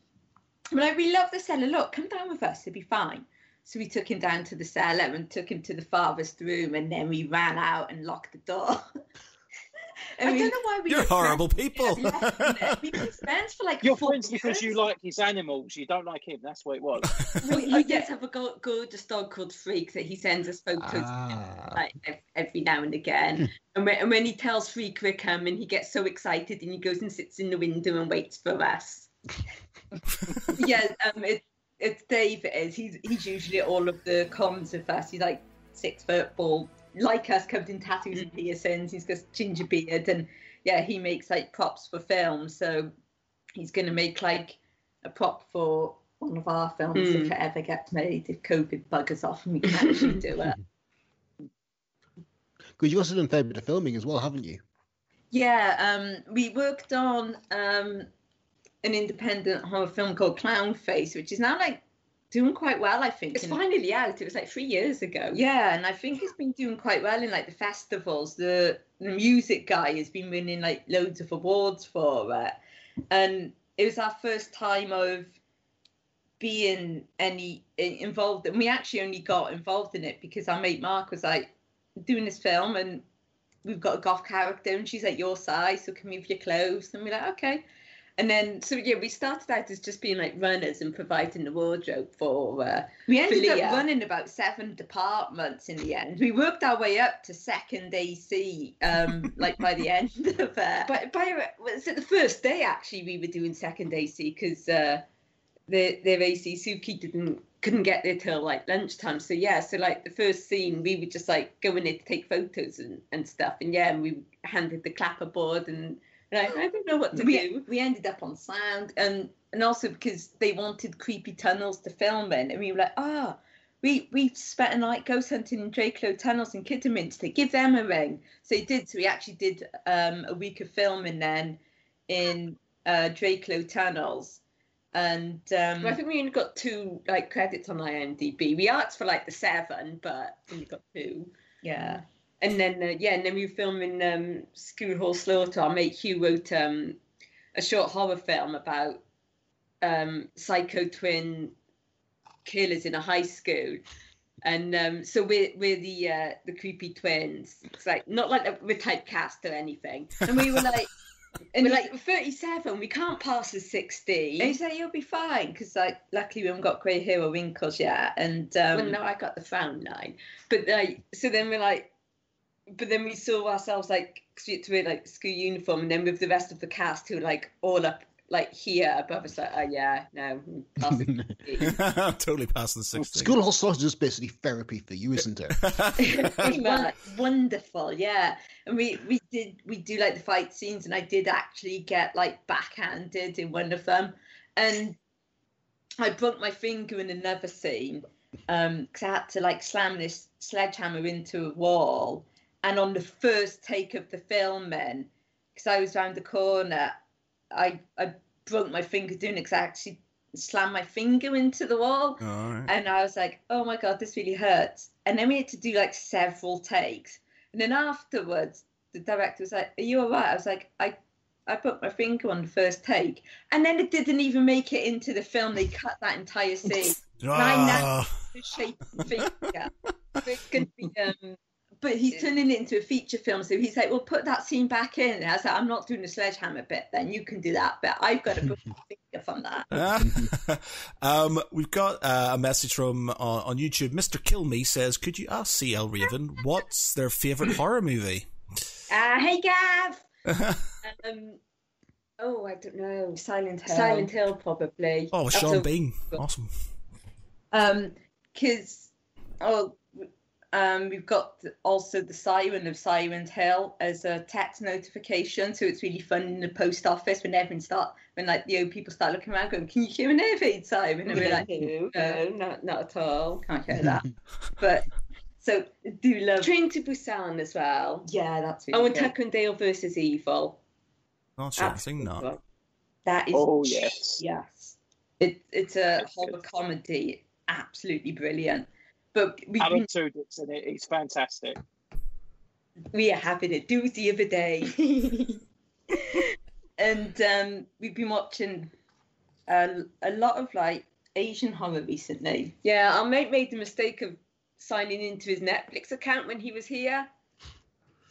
I'm like, we love the cellar. Look, come down with us. It'll be fine. So we took him down to the cellar and took him to the farthest room, and then we ran out and locked the door. And I we- don't know why we You're horrible friends. people. left. We've been friends for like You're four friends because you like his animals. You don't like him. That's what it was. We, I we get- did have a go- gorgeous dog called Freak that he sends us photos Ah. like every now and again. and, when, and when he tells Freak we're coming, he gets so excited and he goes and sits in the window and waits for us. yeah, um, it, it's Dave. It is. He's he's usually all of the cons with us. He's like six foot bald, like us, covered in tattoos and piercings. He's got ginger beard, and yeah, he makes like props for films. So he's going to make like a prop for one of our films if Mm. it ever gets made. If COVID buggers off and we can actually do it. Because you also done a fair bit of filming as well, haven't you? Yeah, um, we worked on um, an independent horror film called Clown Face, which is now like doing quite well, I think. It's in- finally out. It was like three years ago. Yeah, and I think it's been doing quite well in like the festivals. The the music guy has been winning like loads of awards for it, and it was our first time of being any eh, involved. And we actually only got involved in it because our mate Mark was like doing this film, and we've got a goth character, and she's like your size, so come with your clothes, and we're like okay. And then So yeah, we started out as just being like runners and providing the wardrobe for. Uh, We ended up running about seven departments in the end. We worked our way up to second AC, um, like by the end of it. but by was it the first day actually we were doing second AC because uh, their their AC Suki didn't couldn't get there till like lunchtime. So yeah, so like the first scene we were just like going in to take photos and, and stuff. And yeah, and we handed the clapperboard and like I don't know what to we, do. we ended up on sound, and and also because they wanted creepy tunnels to film in, and we were like, ah. we we spent a night ghost hunting in Drakelow tunnels in Kidderminster. Give them a ring. So he did. So we actually did um, a week of filming then in uh, tunnels, and um, I think we only got two like credits on IMDb. We asked for like the seven, but we got two. yeah, And then uh, yeah, and then we were filming um, School Hall Slaughter. Our mate Hugh wrote um, a short horror film about um, psycho twin killers in a high school. And um, so we're we're the uh, the creepy twins. It's like not like we're typecast or anything. And we were like, and we're like. like we're 37. We can't pass the 60. And he said you'll be fine because like luckily we haven't got grey hair or wrinkles yet, and um, well, no, I got the frown line. But like, so then we're like, but then we saw ourselves like, cause we had to wear like school uniform, and then with the rest of the cast who were like all up like here above us, like, oh yeah, no, past totally past the 60. School hall is just basically therapy for you, isn't it? It wonderful, yeah. And we we did we do like the fight scenes, and I did actually get like backhanded in one of them, and I broke my finger in another scene um, because I had to like slam this sledgehammer into a wall, and on the first take of the filming, because I was round the corner, I I broke my finger doing it 'cause I actually slammed my finger into the wall. All right. And I was like, oh my God, this really hurts. And then we had to do like several takes. And then afterwards, the director was like, are you all right? I was like, I, I put my finger on the first take. And then it didn't even make it into the film. They cut that entire scene. Ah. The shape finger. Going to be, um, but he's turning it into a feature film. So he's like, well, put that scene back in. And I was like, I'm not doing the sledgehammer bit then. You can do that bit. I've got a put finger from that. um, we've got uh, a message from uh, on YouTube. Mr. Kill Me says, "Could you ask CL Raven what's their favorite horror movie?" Uh, hey Gav. um, oh, I don't know. Silent Hill. Silent Hill, probably. Oh, That's Sean a- Bean, awesome. Um, because oh, um, we've got also the siren of Silent Hill as a text notification, so it's really fun in the post office when everyone start when like the old people start looking around going, "Can you hear an air raid siren?" And we're like, no, no, not not at all. "Can't hear that," but so do love. Train to Busan as well. Yeah, that's really Oh, and good. Tucker and Dale versus Evil. Not sure I've seen that. That is Oh yes. yes. It it's a That's horror good. comedy, absolutely brilliant. But we Alan Tudyk's in it. He's fantastic. we are having a do the other day. and um, we've been watching a, a lot of like Asian horror recently. Yeah, our mate made the mistake of signing into his Netflix account when he was here.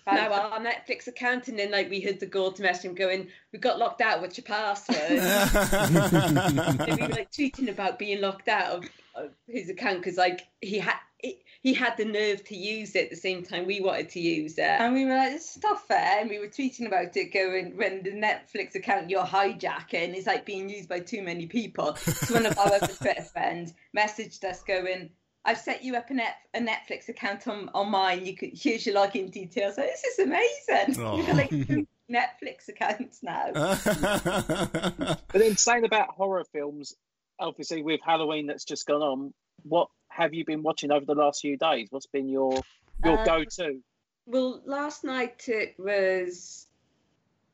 Now our Netflix account, and then like we heard the gold message him going, "We got locked out. What's your password?" and we were like tweeting about being locked out of, of his account because like he had he had the nerve to use it at the same time we wanted to use it. And we were like, this is not fair. And we were tweeting about it, going, when the Netflix account you're hijacking is like being used by too many people. So one of our other Twitter friends messaged us, going, I've set you up a, net, a Netflix account on, on mine. You could here's your login details. Like, this is amazing. Aw. We've got like two Netflix accounts now. But then saying about horror films, obviously with Halloween that's just gone on, what have you been watching over the last few days? What's been your your Uh, go-to? Well, last night it was.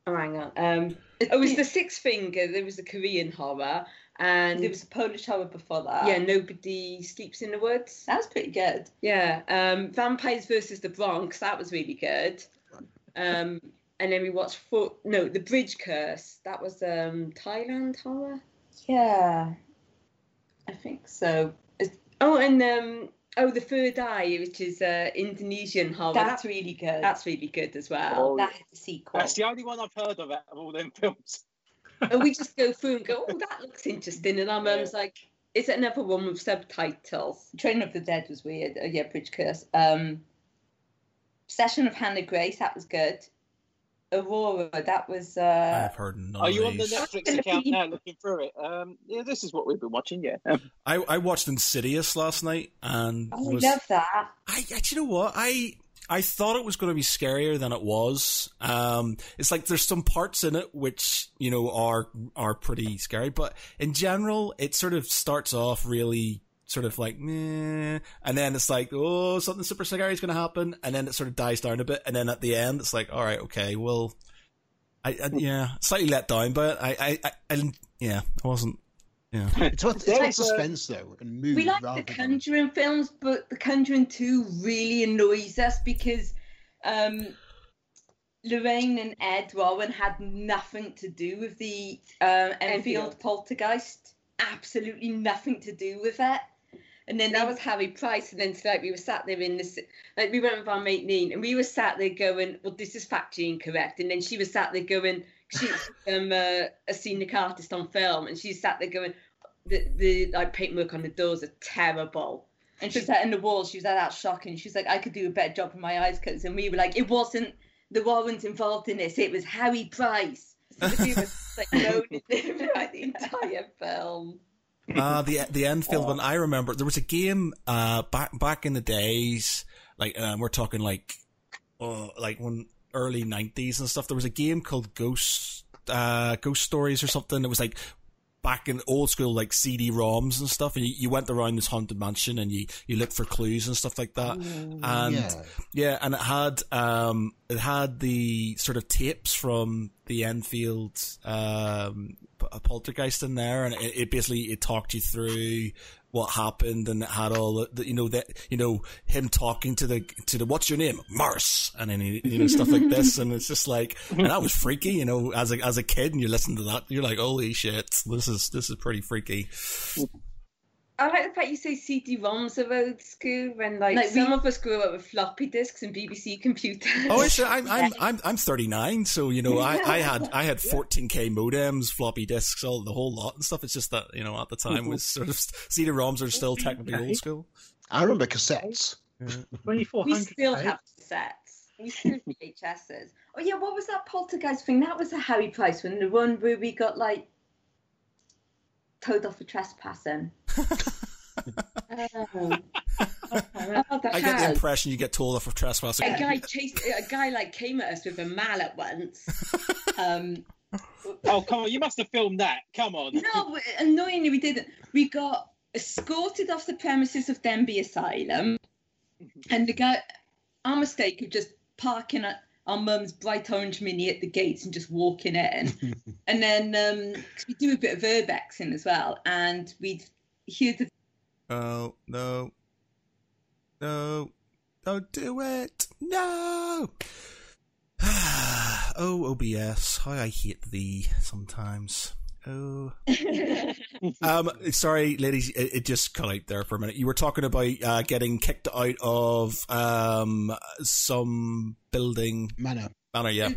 Oh, hang on. Um, it was the Six Finger. There was a Korean horror, and There was a Polish horror before that. yeah, nobody sleeps in the woods. that was pretty good. Yeah, um, Vampires versus the Bronx. That was really good. Um, and then we watched for no, the Bridge Curse. That was um, Thailand horror. Yeah, I think so. Oh, and um, oh, the Third Eye, which is uh, Indonesian horror. That's really good. That's really good as well. Oh, that is a sequel. That's the only one I've heard of out of all them films. and we just go through and go, oh, that looks interesting. And our mum's like, is it another one with subtitles? Train of the Dead was weird. Oh, yeah, Bridge Curse. Um, Session of Hannah Grace, that was good. Aurora, that was. Uh, I've heard none Are you on the. Netflix account now, looking through it? Um, yeah, this is what we've been watching. Yeah, Um, I, I watched Insidious last night and oh, was I love that. I, I do you know what I I thought it was going to be scarier than it was. Um, it's like there's some parts in it which you know are are pretty scary, but in general, it sort of starts off really sort of like meh, and then it's like oh something super scary is going to happen, and then it sort of dies down a bit, and then at the end it's like all right okay well. I, I yeah slightly let down, but I I, I, I yeah I wasn't Yeah. It's what, it's There's what suspense though, and mood We like rather the than- Conjuring films, but the Conjuring 2 really annoys us because um, Lorraine and Ed Warren had nothing to do with the um, Enfield Enfield. poltergeist. Absolutely nothing to do with it. And then that was Harry Price, and then like we were sat there in this, like we went with our mate Neen, and we were sat there going, "Well, this is factually incorrect," and then she was sat there going, "She's um, uh, a scenic artist on film," and she sat there going, "The the like paintwork on the doors are terrible." And she sat in the wall. She was like, "That's shocking." She's was like, "I could do a better job with my eyes closed." And we were like, "It wasn't the Warrens involved in this. It was Harry Price." So we were like moaning throughout the entire film. Uh, the the Enfield one. I remember there was a game uh back back in the days, like um, we're talking like, uh, like when early nineties and stuff. There was a game called Ghost uh Ghost Stories or something. It was like back in old school like CD ROMs and stuff, and you, you went around this haunted mansion and you you looked for clues and stuff like that. And Yeah. yeah, and it had um it had the sort of tapes from the Enfield um poltergeist in there, and it, it basically it talked you through what happened, and it had all the, you know that you know him talking to the to the what's your name? Morris, and he, you know stuff like this, and it's just like and that was freaky, you know, as a as a kid, and you listen to that, you're like, holy shit, this is this is pretty freaky. I like the fact you say CD-ROMs are old school when like, Like, some we- of us grew up with floppy disks and BBC computers. Oh, it's, I'm I'm I'm I'm 39, so you know I, I had I had 14k modems, floppy disks, all the whole lot and stuff. It's just that you know at the time was sort of CD-ROMs are still technically old school. I remember cassettes. Twenty four we still have cassettes. We still have VHSs. Oh yeah, what was that poltergeist thing? That was a Harry Price one, the one where we got like towed off for trespassing. Oh, oh I get the impression you get told off for trespassing. A guy chased a guy like came at us with a mallet once. Um, Oh, come on, you must have filmed that. Come on. No, but annoyingly we didn't. We got escorted off the premises of Denbigh Asylum, and the guy, our mistake of just parking at our mum's bright orange mini at the gates and just walking in, and then um 'cause we do a bit of urbexing as well, and we'd hear the Oh no, no, don't do it! No. oh OBS, how I hate thee sometimes. Oh. um, sorry, ladies, it, it just cut out there for a minute. You were talking about uh, getting kicked out of um, some building. Manor. Manor, yeah.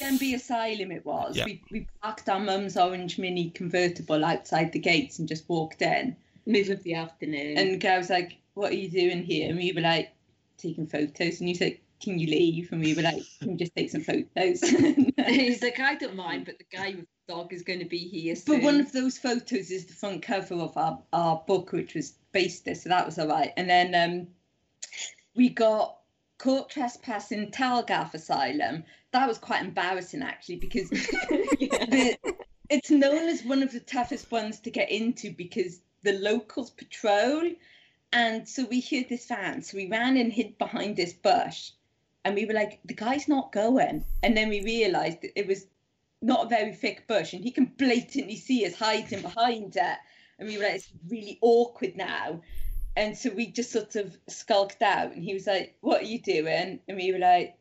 Denbigh Asylum. It was. Yeah. We we parked our mum's orange mini convertible outside the gates and just walked in. middle of the afternoon. And the guy was like, "What are you doing here?" And we were like, "Taking photos." And you said, "Can you leave?" And we were like, "Can we just take some photos?" he's like, I don't mind, but the guy with the dog is going to be here soon. but one of those photos is the front cover of our, our book, which was based there, so that was all right. And then um, we got caught trespassing Talgarth Asylum. That was quite embarrassing actually because the, it's known as one of the toughest ones to get into because the locals patrol. And so we heard this van. So we ran and hid behind this bush. And we were like, the guy's not going. And then we realized that it was not a very thick bush and he can blatantly see us hiding behind it. And we were like, it's really awkward now. And so we just sort of skulked out. And he was like, what are you doing? And we were like,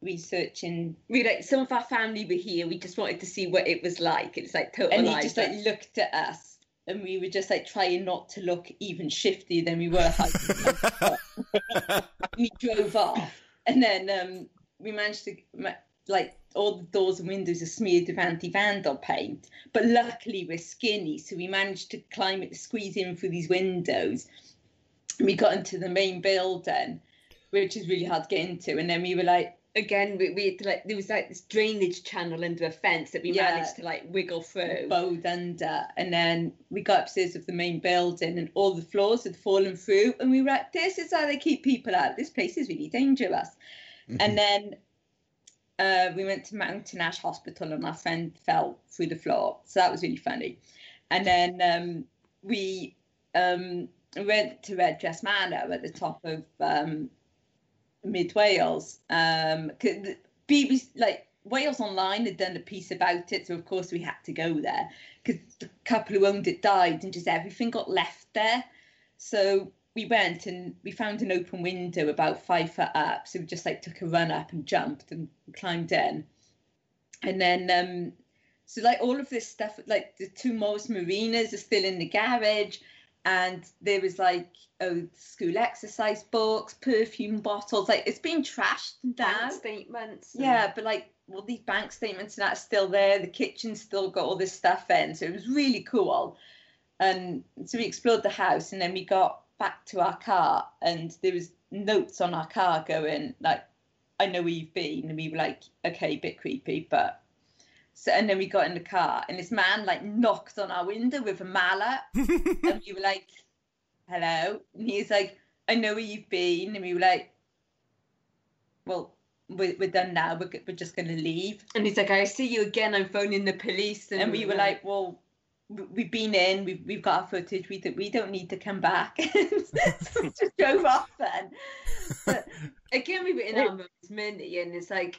researching we like some of our family were here. We just wanted to see what it was like. It's like total. and he just like looked at us and we were just like trying not to look even shiftier than we were we drove off and then um we managed to like all the doors and windows are smeared with anti-vandal paint. But luckily we're skinny so we managed to climb it squeeze in through these windows. And we got into the main building which is really hard to get into. And then we were like again. We, we had to, like there was like this drainage channel under a fence that we Yeah. managed to like wiggle through. bowed under and then we got upstairs of the main building and all the floors had fallen through and we were like this is how they keep people out this place is really dangerous and then uh, we went to mountain ash hospital and our friend fell through the floor so that was really funny and then um, we um, went to red dress manor at the top of um, mid wales um bbc like Wales Online had done a piece about it, so of course we had to go there because the couple who owned it died and just everything got left there. So we went and we found an open window about five foot up. So we just like took a run up and jumped and climbed in. And then, um, so like all of this stuff, like the two Morris Marinas are still in the garage. And there was like oh school exercise books, perfume bottles. Like it's been trashed down. Bank statements. and- Yeah, but like, well, these bank statements and that's still there. The kitchen's still got all this stuff in, so it was really cool. And so we explored the house, and then we got back to our car, and there was notes on our car going like, "I know where you've been," and we were like, "Okay, bit creepy," but. So and then we got in the car, and this man like knocked on our window with a mallet, and we were like, "Hello," and he's like, "I know where you've been," and we were like, "Well, we're, we're done now. We're, we're just going to leave. And he's like, I see you again. I'm phoning the police. And, And we were like, well, we've been in. We've, we've got our footage. We, don't- we don't need to come back. so we just drove off then. But again, we were in our mum's mini, and it's like,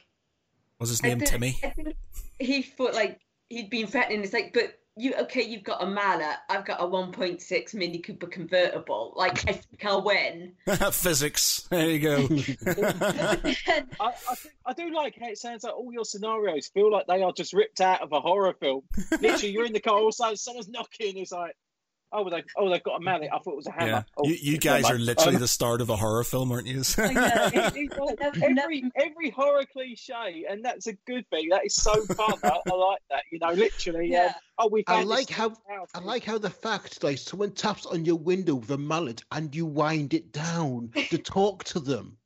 Was his I name think- Timmy? I think he thought like he'd been threatening. It's like, but you okay? You've got a mallet. I've got a 1.6 Mini Cooper convertible. Like, I think I'll win. Physics. There you go. I, I, think, I do like how it sounds like all your scenarios feel like they are just ripped out of a horror film. Literally, you're in the car, all of a sudden someone's knocking. It's like, oh, they, oh, they've got a mallet. I thought it was a hammer. yeah. Oh, You, you guys are literally Um, the start of a horror film, aren't you? I know. it- it's like Never- every every horror cliche, and that's a good thing. That is so fun. I, I like that. You know, literally. Yeah. Yeah. oh, we. I like how house. I like how the fact like someone taps on your window with a mallet and you wind it down to talk to them.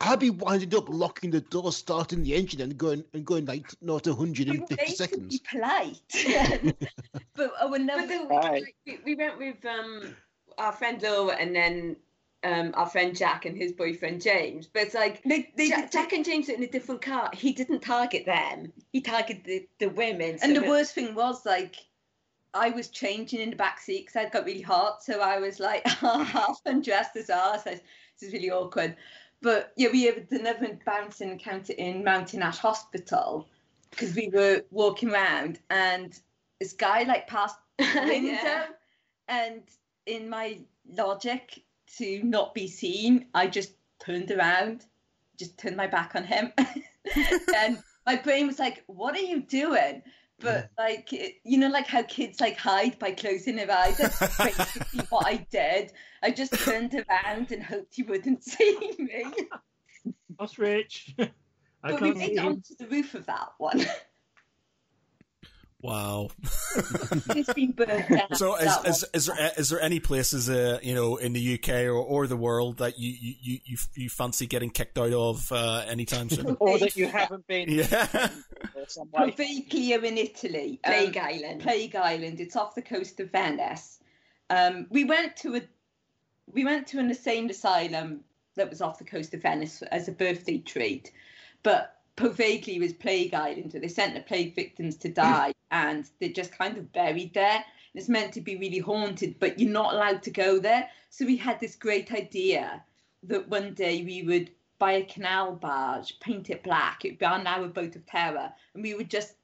I'd be winding up, locking the door, starting the engine, and going and going like not we 150 made seconds. be polite. but I would never. But then Right. we, we went with um our friend Laura and then um our friend Jack and his boyfriend James. But it's like They, they, Jack, Jack and James are in a different car. He didn't target them. He targeted the, the women. so and the that- worst thing was like I was changing in the back seat because I got really hot, so I was like half undressed as well. So this is really awkward. But yeah, we had another bouncing encounter in Mountain Ash Hospital because we were walking around and this guy like passed the window, Yeah. and in my logic to not be seen, I just turned around, just turned my back on him, and my brain was like, "What are you doing?" But like you know, like how kids like hide by closing their eyes. That's basically what I did. I just turned around and hoped he wouldn't see me. That's rich. I But we can't see made it onto the roof of that one. Wow. it's been burnt down. So is, that is, one. is there is there any places uh, you know in the UK or, or the world that you, you, you, you, you fancy getting kicked out of uh, anytime soon? or that you haven't been. yeah. Or some in Italy. um, Plague Island. Plague Island. It's off the coast of Venice. Um, we went to a we went to an insane asylum that was off the coast of Venice as a birthday treat, but Poveglia was Plague Island, where they sent the plague victims to mm. die, and they're just kind of buried there. It's meant to be really haunted, but you're not allowed to go there. So we had this great idea that one day we would buy a canal barge, paint it black, it'd be our now boat of terror, and we would just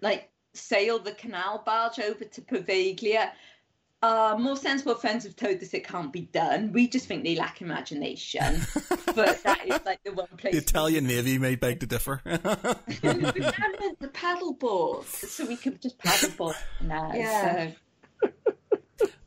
like sail the canal barge over to Poveglia. Our more sensible friends have told us it can't be done. We just think they lack imagination. but that is like the one place. The Italian Navy may beg to differ. we the paddle board. So we could just paddleboard now. Yeah. So.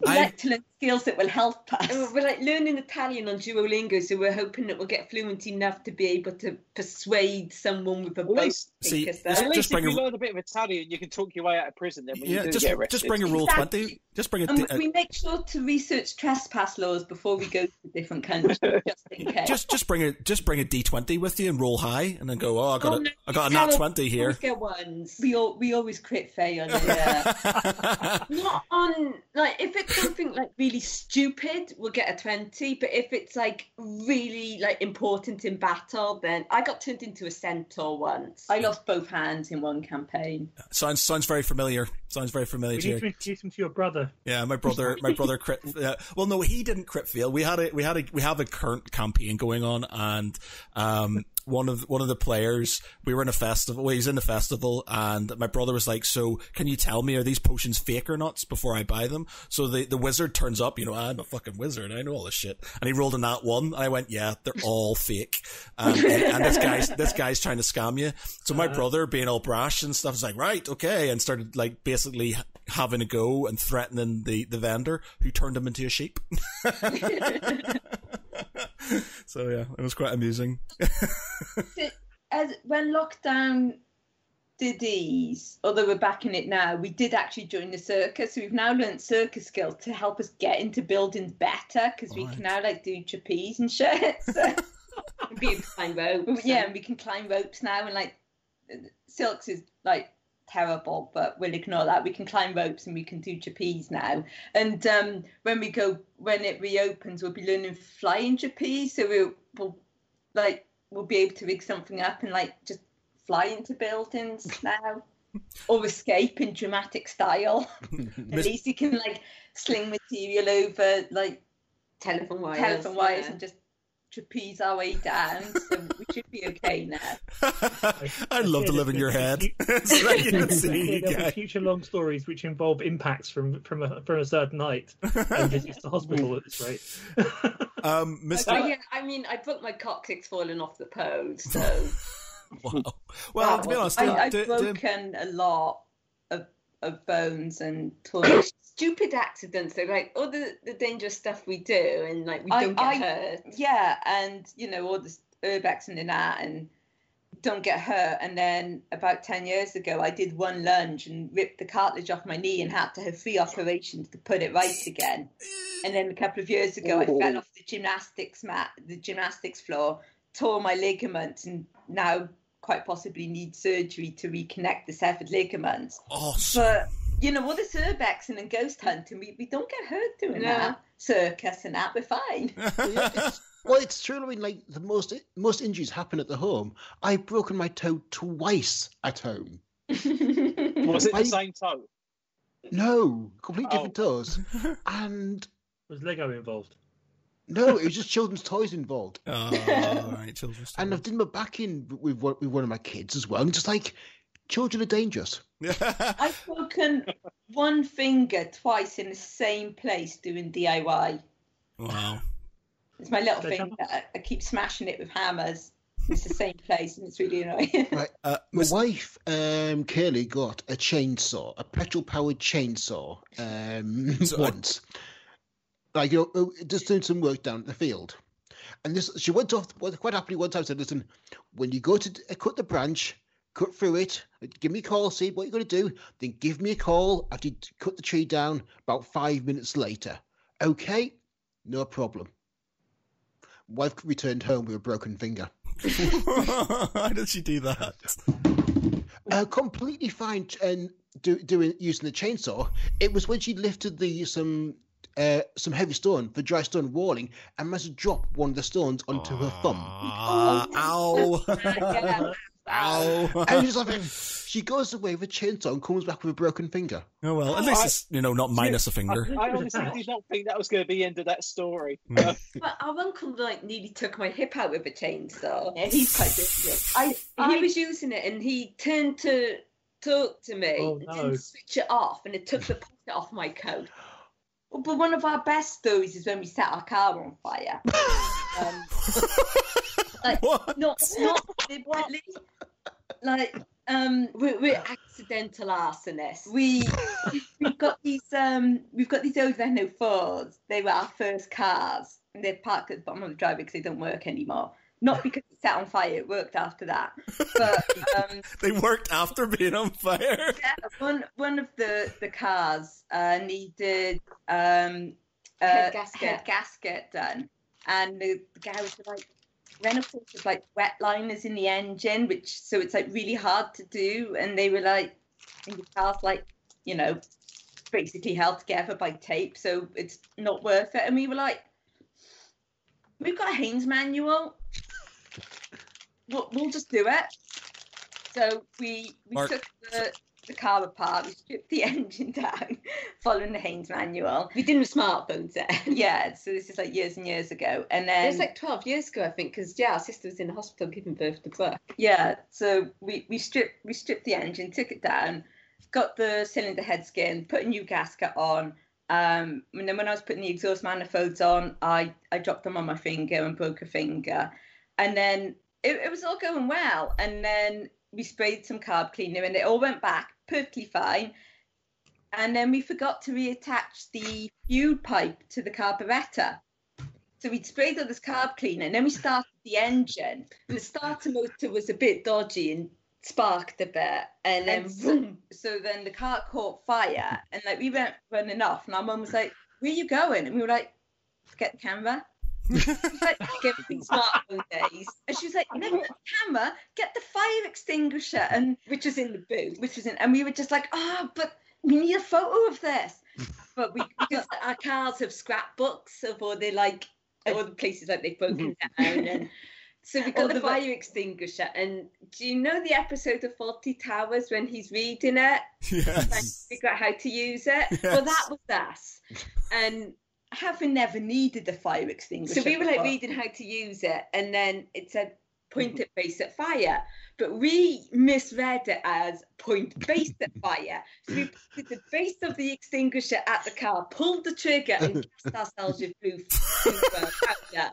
I- Excellent skills that will help us. Oh, we're like learning Italian on Duolingo, so we're hoping that we'll get fluent enough to be able to persuade someone with a At boat. least- to See, take us this- there. At just least if bring you a- learn a bit of Italian, you can talk your way out of prison. Then when yeah, you do just get just bring a roll Exactly. twenty. Just bring a, And a- uh we make sure to research trespass laws before we go to different countries, just in case. just just bring a just bring a D twenty with you and roll high, and then go. Oh, I got Oh, a no, I got a nat twenty here. Always get ones. we all, we always crit fail. Yeah. Uh, not on like if it's something like really stupid, we'll get a twenty. But if it's like really like important in battle, then I got turned into a centaur once. I lost both hands in one campaign. sounds sounds very familiar. Sounds very familiar We to need you. to introduce him to your brother. Yeah, my brother, my brother crit. Uh, well, no, he didn't crit fail. We had a, we had a, we have a current campaign going on, and um, one of one of the players. We were in a festival. Well, he's in the festival, and my brother was like, "So, can you tell me are these potions fake or not before I buy them?" So the the wizard turns up. You know, I'm a fucking wizard. I know all this shit. And he rolled a nat one. And I went, "Yeah, they're all fake." Um, and, and this guy's this guy's trying to scam you. So my brother, being all brash and stuff, is like, "Right, okay," and started like basically having a go and threatening the the vendor, who turned him into a sheep. so yeah, it was quite amusing. As when lockdown did ease, although we're back in it now, we did actually join the circus. So we've now learned circus skills to help us get into buildings better because we Right. can now like do trapeze and shit. So, Be able to climb ropes. yeah, and we can climb ropes now and like silks is like terrible but we'll ignore that we can climb ropes and we can do trapeze now and um when we go when it reopens we'll be learning flying trapeze so we'll, we'll like we'll be able to rig something up and like just fly into buildings now or escape in dramatic style at least you can like sling material over like Telephone wires. telephone wires yeah. and just trapeze our way down so we should be okay now I love to Yeah, live in your head. there's- It's you can see There'll be future long stories which involve impacts from from a, from a certain night and visits to hospital at this rate. Um, Mr. yeah, I mean, I broke my coccyx falling off the pole, so Wow. Well, to be honest, I, I've do- do- broken a lot of, of bones and torn. stupid accidents. They're like all the, the dangerous stuff we do, and like we I- don't get I- hurt. yeah, and you know all this urbex and that, and don't get hurt. And then about ten years ago, I did one lunge and ripped the cartilage off my knee and had to have three operations to put it right again. And then a couple of years ago, I fell off the gymnastics mat, the gymnastics floor, tore my ligaments, and now quite possibly need surgery to reconnect the severed ligaments. Awesome. But you know, all this urbexing and ghost hunting, we, we don't get hurt doing No. that. Circus and that, we're fine. Yeah, it's- well, it's true. I mean, like the most most injuries happen at the home. I've broken my toe twice at home. Was it Why- the same toe? No, completely Oh. different toes. And Was Lego involved? No, it was just children's toys involved. Oh, right, children's And I've done my back in with one, with one of my kids as well. And just like, children are dangerous. I've broken one finger twice in the same place doing DIY. wow. It's my little Okay. finger. I, I keep smashing it with hammers. It's the same place, and it's really annoying. Right. Uh, My Miss- wife, um, Kaylee, got a chainsaw, a petrol-powered chainsaw, um, So, once. Like you know, uh, just doing some work down at the field, and this she went off quite happily one time. Said, "Listen, when you go to cut the branch, cut through it. Give me a call. See what you're going to do. Then give me a call after you cut the tree down. About five minutes later, okay, no problem." Wife returned home with a broken finger. How did she do that? uh, completely fine and do, doing using the chainsaw. It was when she lifted the some uh, some heavy stone for dry stone walling and managed to drop one of the stones onto her thumb. Ah, ow. Ow. And she's like, she goes away with a chainsaw and comes back with a broken finger. Oh, well, at least it's, you know, not minus a finger. I honestly did not think that was going to be the end of that story. Mm. Uh, But our uncle like nearly took my hip out with a chainsaw. Yeah, he's quite dangerous. I, he was using it and he turned to talk to me Oh, and no. didn't switch it off and it took the pocket off my coat. But one of our best stories is when we set our car on fire. Um, like, What? not not deliberately. Like um, We're, we're accidental arsonists. we we've got these um we've got these old Renault fours. They were our first cars, and they're parked at the bottom of the driveway because they don't work anymore. Not because it set on fire; it worked after that. But um, They worked after being on fire. yeah, one one of the the cars uh, needed um uh, Head gasket. head gasket done, and the, the guy was like. Renault fours was like wet liners in the engine, which so it's like really hard to do. And they were like, and the car's like, you know, basically held together by tape, so it's not worth it. And we were like, we've got a Haynes manual. We'll, we'll just do it. So we we Mark, took the the car apart, we stripped the engine down, following the Haynes manual. We didn't have smartphones then. Yeah, so this is like years and years ago. And then It was like 12 years ago, I think, because yeah, our sister was in the hospital giving birth to Brooke. Yeah, so we, we stripped we stripped the engine, took it down, got the cylinder head skin, put a new gasket on. Um, and then when I was putting the exhaust manifolds on, I, I dropped them on my finger and broke a finger. And then it, it was all going well. And then we sprayed some carb cleaner and it all went back perfectly fine. And then we forgot to reattach the fuel pipe to the carburetor. So we'd sprayed all this carb cleaner and then we started the engine. And the starter motor was a bit dodgy and sparked a bit. And then so- so then the car caught fire and like we went running off and our mum was like, Where are you going? And we were like, Get the camera. She's like, get smartphone days. And she was like, no, not the camera, get the fire extinguisher. And Which was in the boot. which was in, and we were just like, oh, but we need a photo of this. But we, Because our cars have scrapbooks of all the like, all the places that they've broken mm-hmm. down. And so we got the the- fire extinguisher. And do you know the episode of Fawlty Towers when he's reading it? trying to Yes. figure out how to use it. Well, that was us. And having never needed a fire extinguisher. so we were like before. reading how to use it, and then it said point mm-hmm. at base at fire. But we misread it as point base at fire. So we put the base of the extinguisher at the car, pulled the trigger, and gassed ourselves with blue blue, powder.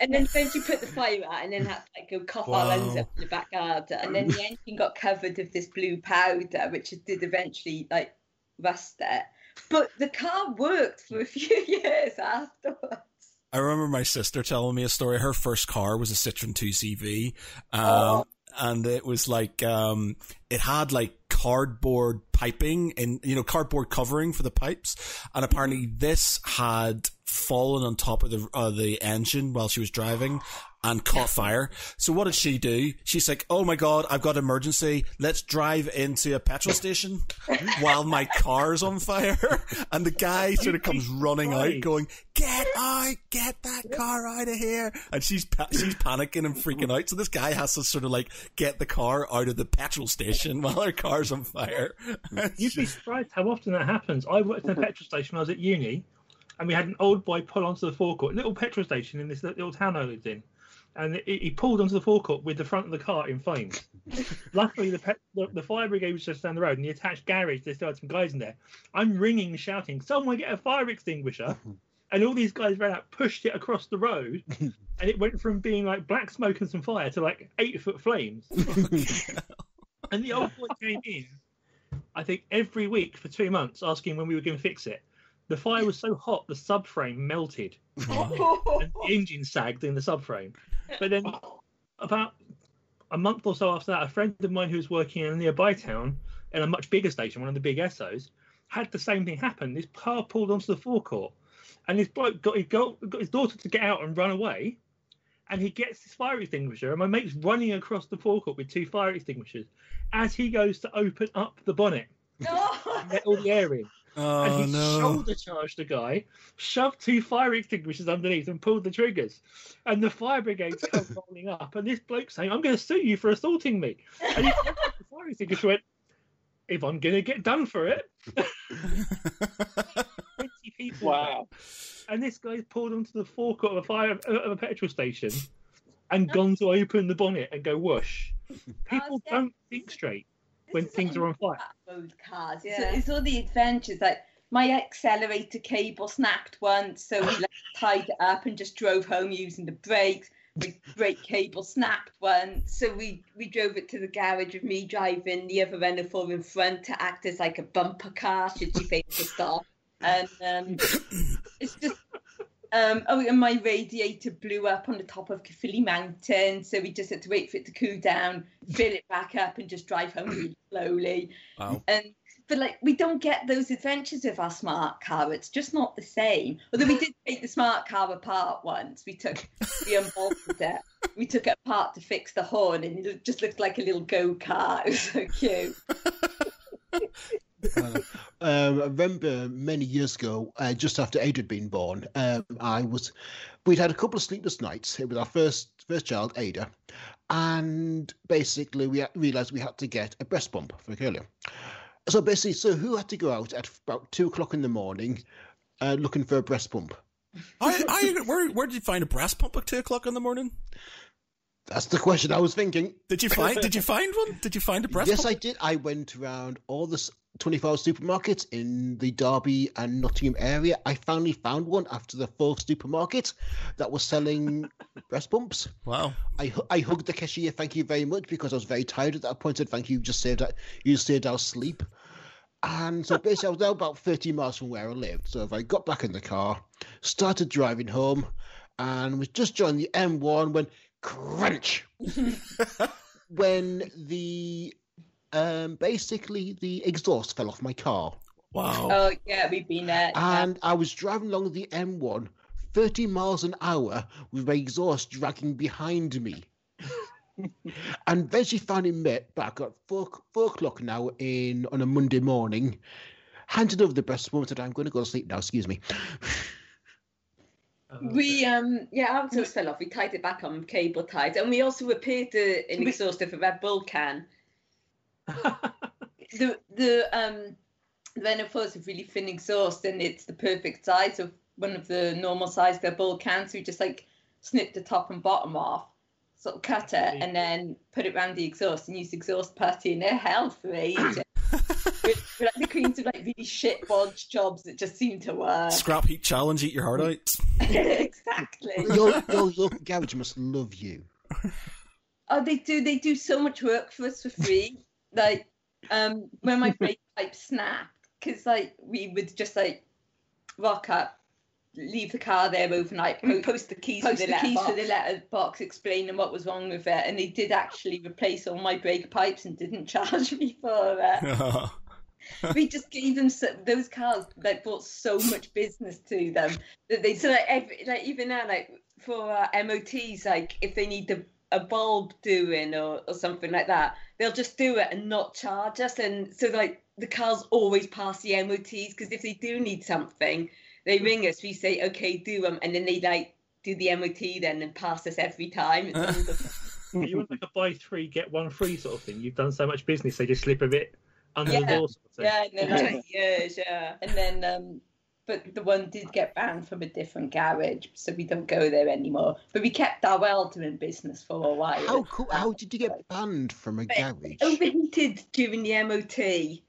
And then eventually put the fire out, and then had to like go cough our lungs up in the back garden. And then the engine got covered with this blue powder, which it did eventually like rust it. But the car worked for a few years afterwards. I remember my sister telling me a story. Her first car was a Citroen 2CV. Um, Oh. and it was like, um, it had like cardboard piping and, you know, cardboard covering for the pipes. And apparently this had fallen on top of the, uh, the engine while she was driving and caught fire. So what did she do? She's like, "Oh my god, I've got emergency. Let's drive into a petrol station while my car's on fire." And the guy sort of comes running out, going, "Get out! Get that car out of here!" And she's pa- she's panicking and freaking out. So this guy has to sort of like get the car out of the petrol station while her car's on fire. You'd be surprised how often that happens. I worked in a petrol station when I was at uni, and we had an old boy pull onto the forecourt, little petrol station in this little town I lived in, and he he pulled onto the forecourt with the front of the car in flames. Luckily, the, pet, the the fire brigade was just down the road, and the attached garage they still had some guys in there. I'm ringing, shouting, "Someone get a fire extinguisher!" And all these guys ran out, pushed it across the road, and it went from being like black smoke and some fire to like eight foot flames. Oh, and the old boy came in, I think, every week for two months asking when we were going to fix it. The fire was so hot, the subframe melted and the engine sagged in the subframe. But then, about a month or so after that, a friend of mine who was working in a nearby town in a much bigger station, one of the big SOs, had the same thing happen. This car pulled onto the forecourt, and this bloke got, he got, got his daughter to get out and run away. And he gets this fire extinguisher, and my mate's running across the forecourt with two fire extinguishers as he goes to open up the bonnet and let all the air in. Oh and he no! shoulder charged the guy, shoved two fire extinguishers underneath, and pulled the triggers. And the fire brigade come rolling up, and this bloke saying, "I'm going to sue you for assaulting me." And he, the fire extinguisher went, "If I'm going to get done for it." Twenty people. Wow. And this guy's pulled onto the forecourt of a fire of a petrol station, and gone to open the bonnet and go whoosh. People don't think straight when things are on fire. old cars. Yeah. So it's all the adventures. Like my accelerator cable snapped once, so we like, tied it up and just drove home using the brakes. The brake cable snapped once, so we we drove it to the garage with me driving the other Renault 4 in front to act as like a bumper car should she fail to stop. And um, it's just um, oh, and my radiator blew up on the top of Caerphilly Mountain, so we just had to wait for it to cool down, fill it back up, and just drive home really slowly. Wow. And but like we don't get those adventures with our smart car. It's just not the same. Although we did take the smart car apart once. We took we unbolted it. We took it apart to fix the horn, and it just looked like a little go kart. It was so cute. uh, I remember many years ago, uh, just after Ada had been born, um, I was we'd had a couple of sleepless nights. It was our first first child, Ada, and basically we realised we had to get a breast pump for Curly. So basically, so who had to go out at about two o'clock in the morning uh, looking for a breast pump? I, I, where, where did you find a breast pump at two o'clock in the morning? That's the question I was thinking. Did you find? did you find one? Did you find a breast? Yes, pump? I did. I went around all this 25 supermarket in the Derby and Nottingham area. I finally found one after the fourth supermarket that was selling breast pumps. Wow. I, I hugged the cashier, thank you very much, because I was very tired at that point. I said, thank you, you just saved, you saved our sleep. And so basically, I was now about 30 miles from where I lived. So if I got back in the car, started driving home, and was just joining the M1 when crunch. when the um basically the exhaust fell off my car, Wow. Oh yeah, we've been there. yeah. and I was driving along the M1, 30 miles an hour, with my exhaust dragging behind me. and eventually finally met back at four, four o'clock now in on a Monday morning. Handed over the breast pump and said, I'm going to go to sleep now, excuse me. We um yeah, our exhaust fell off. We tied it back on cable ties, and we also repaired the an exhaust of a Red Bull can. The the um Renault is a really thin exhaust, and it's the perfect size of one of the normal size Red Bull cans. So we just like snip the top and bottom off, sort of cut it, and then put it around the exhaust and use exhaust putty, and they're hell for ages. we're, we're like the queens of like really shit bodge jobs that just seem to work. Scrap heat challenge. Eat your heart out. exactly. your, your local garage must love you. Oh, they do. They do so much work for us for free. Like, um, when my brake pipe snapped, because like we would just like rock up, leave the car there overnight, po- post the keys, post the, the keys letterbox. for the letterbox, explaining what was wrong with it, and they did actually replace all my brake pipes and didn't charge me for it. we just gave them so, those cars like brought so much business to them that they so like, every, like even now like for uh, MOTs like if they need the, a bulb doing or, or something like that they'll just do it and not charge us and so like the cars always pass the MOTs because if they do need something they ring us we say okay do them and then they like do the MOT then and pass us every time it's you want like a buy three get one free sort of thing. You've done so much business, they just slip a bit under Yeah. the door. Sort of. Yeah, and then like, years, yeah. And then, um, but the one did get banned from a different garage, so we don't go there anymore. But we kept our welder in business for a while. How cool, how did you get banned from a garage? Overheated during the MOT.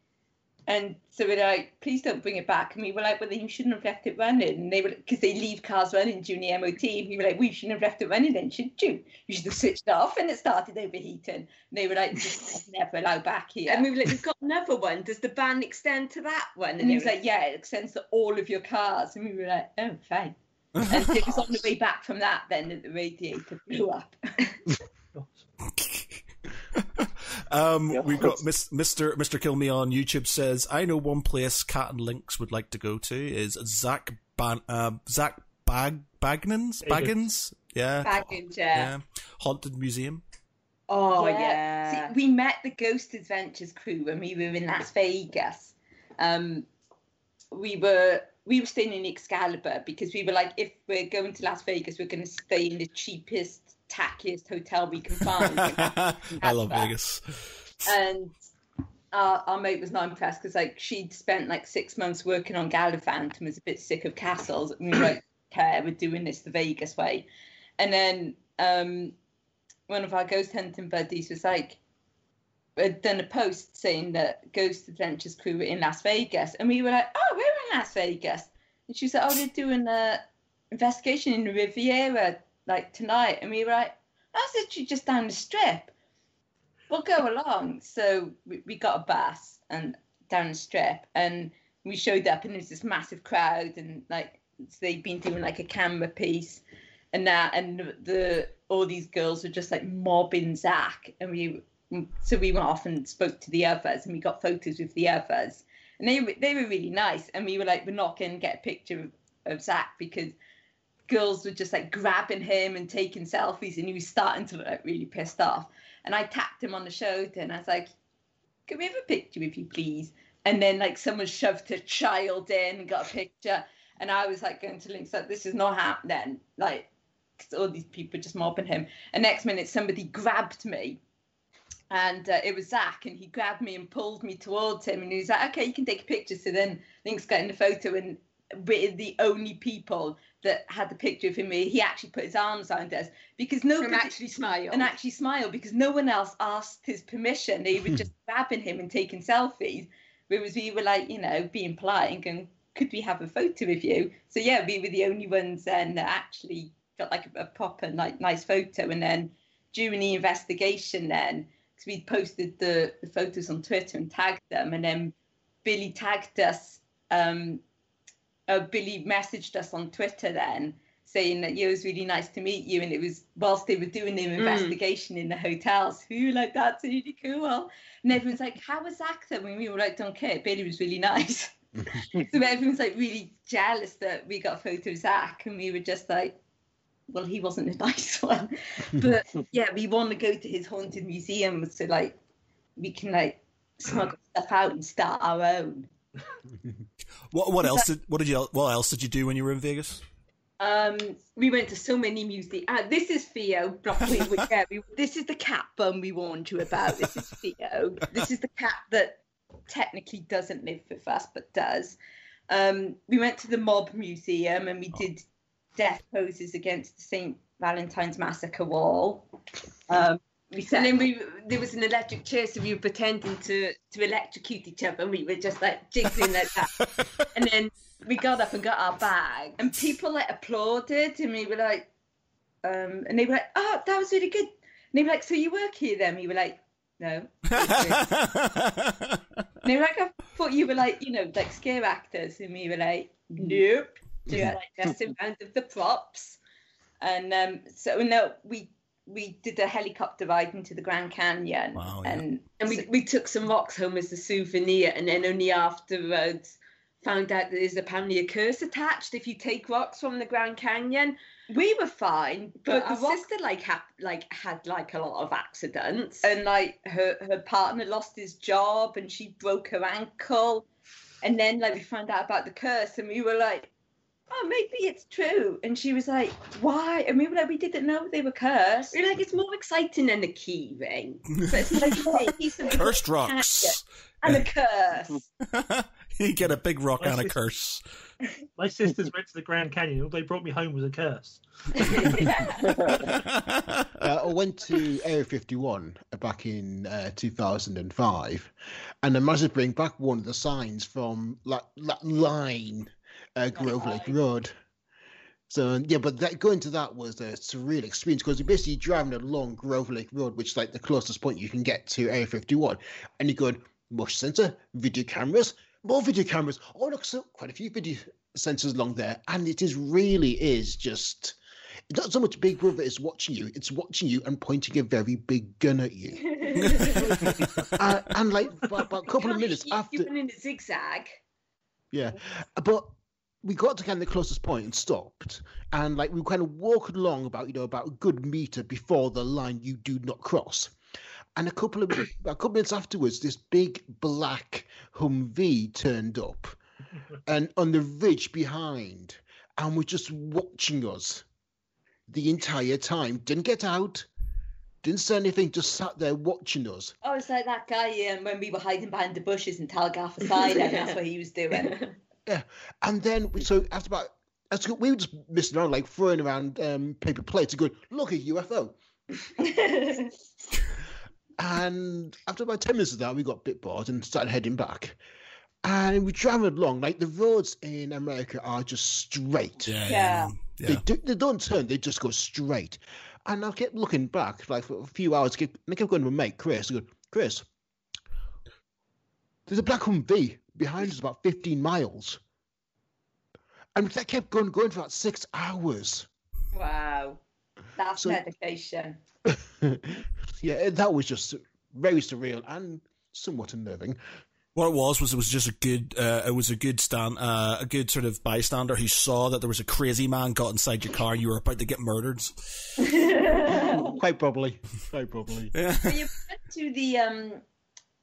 And so we're like, please don't bring it back. And we were like, well, then you shouldn't have left it running. And they were, because they leave cars running during the MOT. And we were like, we shouldn't have left it running then, should you? You should have switched it off and it started overheating. And they were like, just never allow back here. And we were like, we've got another one. Does the ban extend to that one? And he was like, yeah, it extends to all of your cars. And we were like, oh, fine. and it was on the way back from that then that the radiator blew up. Um, Yeah. we've got Miss, Mr. Mr. Kill Me on YouTube says, I know one place Cat and Lynx would like to go to is Zak Ban, uh, Zak Bag, Bagnans? Baggins? Yeah. Baggage, Yeah. yeah. Haunted Museum. oh, Yeah. yeah. See, we met the Ghost Adventures crew when we were in Las Vegas. Um, we were we were staying in Excalibur because we were like, if we're going to Las Vegas, we're going to stay in the cheapest, tackiest hotel we can find. I love. Vegas. and our, our mate was not impressed because like she'd spent like six months working on Galavant and was a bit sick of castles. And we were like, okay, we're doing this the Vegas way. And then um, one of our ghost hunting buddies was like, had done a post saying that Ghost Adventures crew were in Las Vegas, and we were like, "Oh, we're in Las Vegas," and she said, "Oh, they're doing a investigation in the Riviera like tonight," and we were like, "That's literally just down the strip." We'll go along. So we, we got a bus and down the strip, and we showed up, and there's this massive crowd, and like so they'd been doing like a camera piece, and that, and the, the all these girls were just like mobbing Zak, and we so we went off and spoke to the others, and we got photos with the others, and they they were really nice, and we were like, we're not going to get a picture of, of Zak because girls were just like grabbing him and taking selfies, and he was starting to look like really pissed off. And I tapped him on the shoulder, and I was like, "Can we have a picture with you, please?" And then like someone shoved a child in and got a picture, and I was like going to Lynx like, "This is not happening." Like all these people just mobbing him. And next minute, somebody grabbed me. And uh, it was Zak, and he grabbed me and pulled me towards him. And he was like, okay, you can take a picture. So then Lynx got in the photo, and we're the only people that had the picture of him. He actually put his arms around us because nobody From actually smile. and actually smile because no one else asked his permission. They were just grabbing him and taking selfies. Whereas we were like, you know, being polite and going, could we have a photo with you? So yeah, we were the only ones then that actually got like a, a proper like nice photo. And then during the investigation, then because we posted the, the photos on Twitter and tagged them, and then Billy tagged us. Um, uh, Billy messaged us on Twitter then saying that yeah, it was really nice to meet you, and it was whilst they were doing their investigation in the hotels. We were like, that's really cool, and everyone's like, how was Zak then? And we were like, don't care. Billy was really nice. so everyone's like really jealous that we got a photo of Zak, and we were just like, well, he wasn't a nice one, but yeah, we want to go to his haunted museum so like we can like smuggle stuff out and start our own. What what else did what did you what else did you do when you were in Vegas? Um, we went to so many museums. Uh, this is Theo. We, we, yeah, we, this is the cat bum we warned you about. This is Theo. This is the cat that technically doesn't live with us but does. Um, we went to the Mob Museum and we did death poses against the St. Valentine's Massacre wall. Um, And then we there was an electric chair, so we were pretending to to electrocute each other, and we were just like jiggling like that. And then we got up and got our bag, and people like applauded and we were like, um, and they were like, oh, that was really good. And they were like, so you work here then? We were like, no. And they were like, I thought you were like, you know, like scare actors. And we were like, nope. just Yeah. like messing around with the props. And um, so no, we we did a helicopter ride into the Grand Canyon. Wow, yeah. And And we, we took some rocks home as a souvenir, and then only afterwards found out that there's apparently a curse attached if you take rocks from the Grand Canyon. we were fine, But but our the rock sister like had like had like a lot of accidents. and like her her partner lost his job and she broke her ankle and then like we found out about the curse and we were like oh maybe it's true and she was like why and we were like we didn't know they were cursed We're like, it's more exciting than the key ring. So it's like a piece of Cursed rocks. and a curse you get a big rock and a curse. My sisters went to the Grand Canyon. All they brought me home was a curse. Uh, I went to Area 51 back in uh, 2005, and I managed to bring back one of the signs from that, that line, uh, Groom Lake Road. So yeah, but that going to that was a surreal experience because you're basically driving along Grove Lake Road, which is like the closest point you can get to Area 51, and you're going motion sensor, video cameras, more video cameras. Oh look, so quite a few video sensors along there, and it is really is just. It's not so much Big Brother is watching you; it's watching you and pointing a very big gun at you. uh, and like about, about a couple of minutes after, you went in a zigzag. yeah, but we got to kind of the closest point and stopped, and like we kind of walked along about you know about a good meter before the line you do not cross. And a couple of a couple minutes afterwards, this big black Humvee turned up, and on the ridge behind, and was just watching us the entire time. Didn't get out, didn't say anything, just sat there watching us. oh it's like that guy um, when we were hiding behind the bushes in Talgarth Asylum that's what he was doing And then, we- so after about, as we were just messing around, like throwing around um, paper plates and going, look, a UFO. And after about 10 minutes of that, we got a bit bored and started heading back. And we traveled along, like the roads in America are just straight. Yeah, Yeah. yeah. They, do, they don't turn, they just go straight. And I kept looking back, like for a few hours, kept- and I kept going to my mate, Chris, and going, Chris, there's a black Humvee behind us about 15 miles. And that kept going, going for about six hours. wow that's So- dedication yeah, that was just very surreal and somewhat unnerving. What it was was it was just a good uh, it was a good stand uh, a good sort of bystander who saw that there was a crazy man got inside your car and you were about to get murdered. Quite probably. Quite probably. Yeah. So you went to the um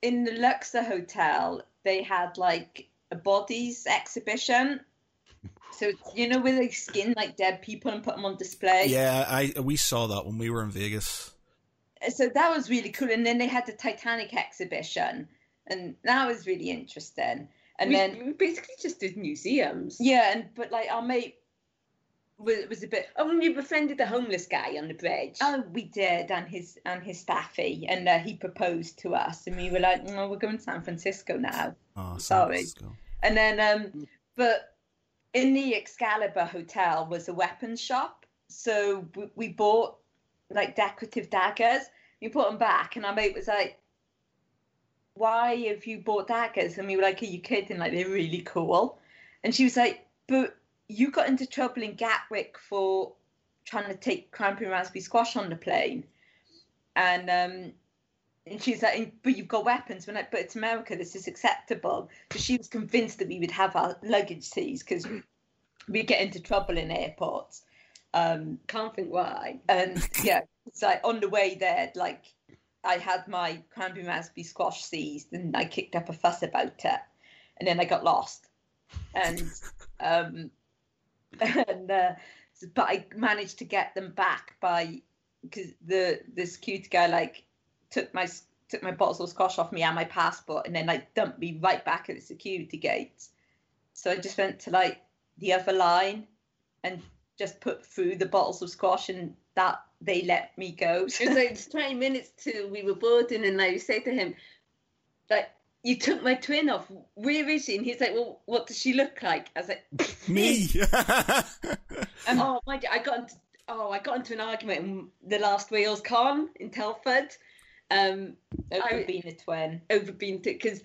in the Luxor hotel. They had like a bodies exhibition, So you know where they skin like dead people and put them on display. Yeah, I we saw that when we were in Vegas. So that was really cool. And then they had the Titanic exhibition, and that was really interesting. And we, then we basically just did museums. yeah, and but like our mate was was a bit. Oh, and you befriended the homeless guy on the bridge. Oh, we did, and his and his staffy, and uh, he proposed to us, and we were like, "No, we're going to San Francisco now." Oh, San Sorry. Francisco. And then, um, but in the Excalibur Hotel was a weapons shop. So we, we bought like decorative daggers. We put them back, and our mate was like, Why have you bought daggers? And we were like, Are you kidding? Like, they're really cool. And she was like, But you got into trouble in Gatwick for trying to take cranberry raspberry squash on the plane. And um, and she's like, but you've got weapons. We're like, but it's America. This is acceptable. So she was convinced that we would have our luggage seized because we get into trouble in airports. Um, Can't think why. and yeah, it's like on the way there, like I had my cranberry raspberry squash seized, and I kicked up a fuss about it, and then I got lost, and um, and uh, but I managed to get them back by because the this security guy like took my took my bottles of squash off me and my passport, and then like dumped me right back at the security gate. So I just went to like the other line and just put through the bottles of squash, and that they let me go. It was like 20 minutes till we were boarding, and I say to him, like, you took my twin off. Where is she? And he's like, well, what does she look like? I was like, Me. Um, oh my! I got into oh, I got into an argument in the last Wales Con in Telford. Um, over I- being a twin. over being because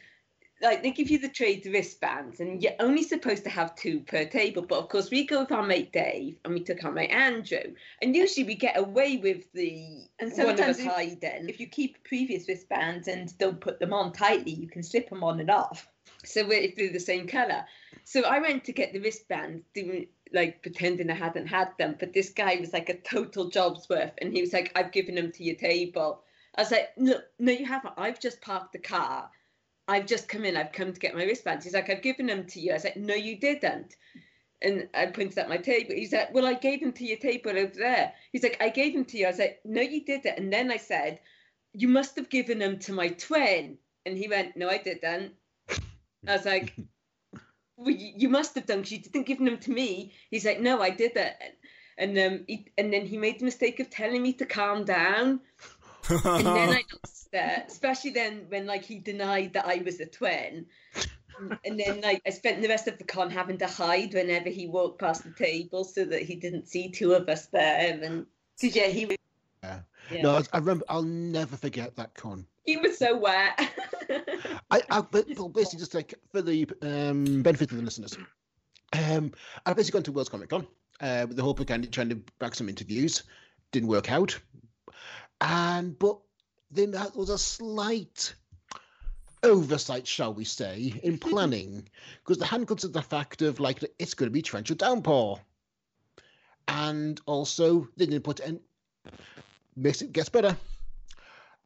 like they give you the trade wristbands and you're only supposed to have two per table. But of course we go with our mate dave and we took our mate andrew. And usually we get away with the And sometimes if- hiding If you keep previous wristbands and don't put them on tightly, you can slip them on and off. so we're if they're the same color so i went to get the wristbands doing like pretending i hadn't had them. But this guy was like a total job's worth and he was like i've given them to your table. I was like no no you haven't. I've just parked the car I've just come in, I've come to get my wristbands. He's like, I've given them to you. I said, no, you didn't. And I pointed at my table. He's like, well, I gave them to your table over there. He's like, I gave them to you. I said, no, you didn't. And then I said, you must have given them to my twin. And he went, no, I didn't. I was like, well, you, must have done because you didn't give them to me. He's like, no, I didn't. And um, he, and then he made the mistake of telling me to calm down. And then I got scared, especially then when like he denied that I was a twin. And then like I spent the rest of the con having to hide whenever he walked past the table so that he didn't see two of us there. And because yeah, he was Yeah. yeah. No, I, I remember. I'll never forget that con. he was so wet. I, I but, well, basically just like for the um, benefit of the listeners, um, I basically gone to Wales Comic Con uh, with the hope of kind of trying to back some interviews. Didn't work out, and but then that was a slight oversight, shall we say, in planning because they hadn't considered the fact of like it's going to be torrential downpour, and also they didn't put in makes it gets better.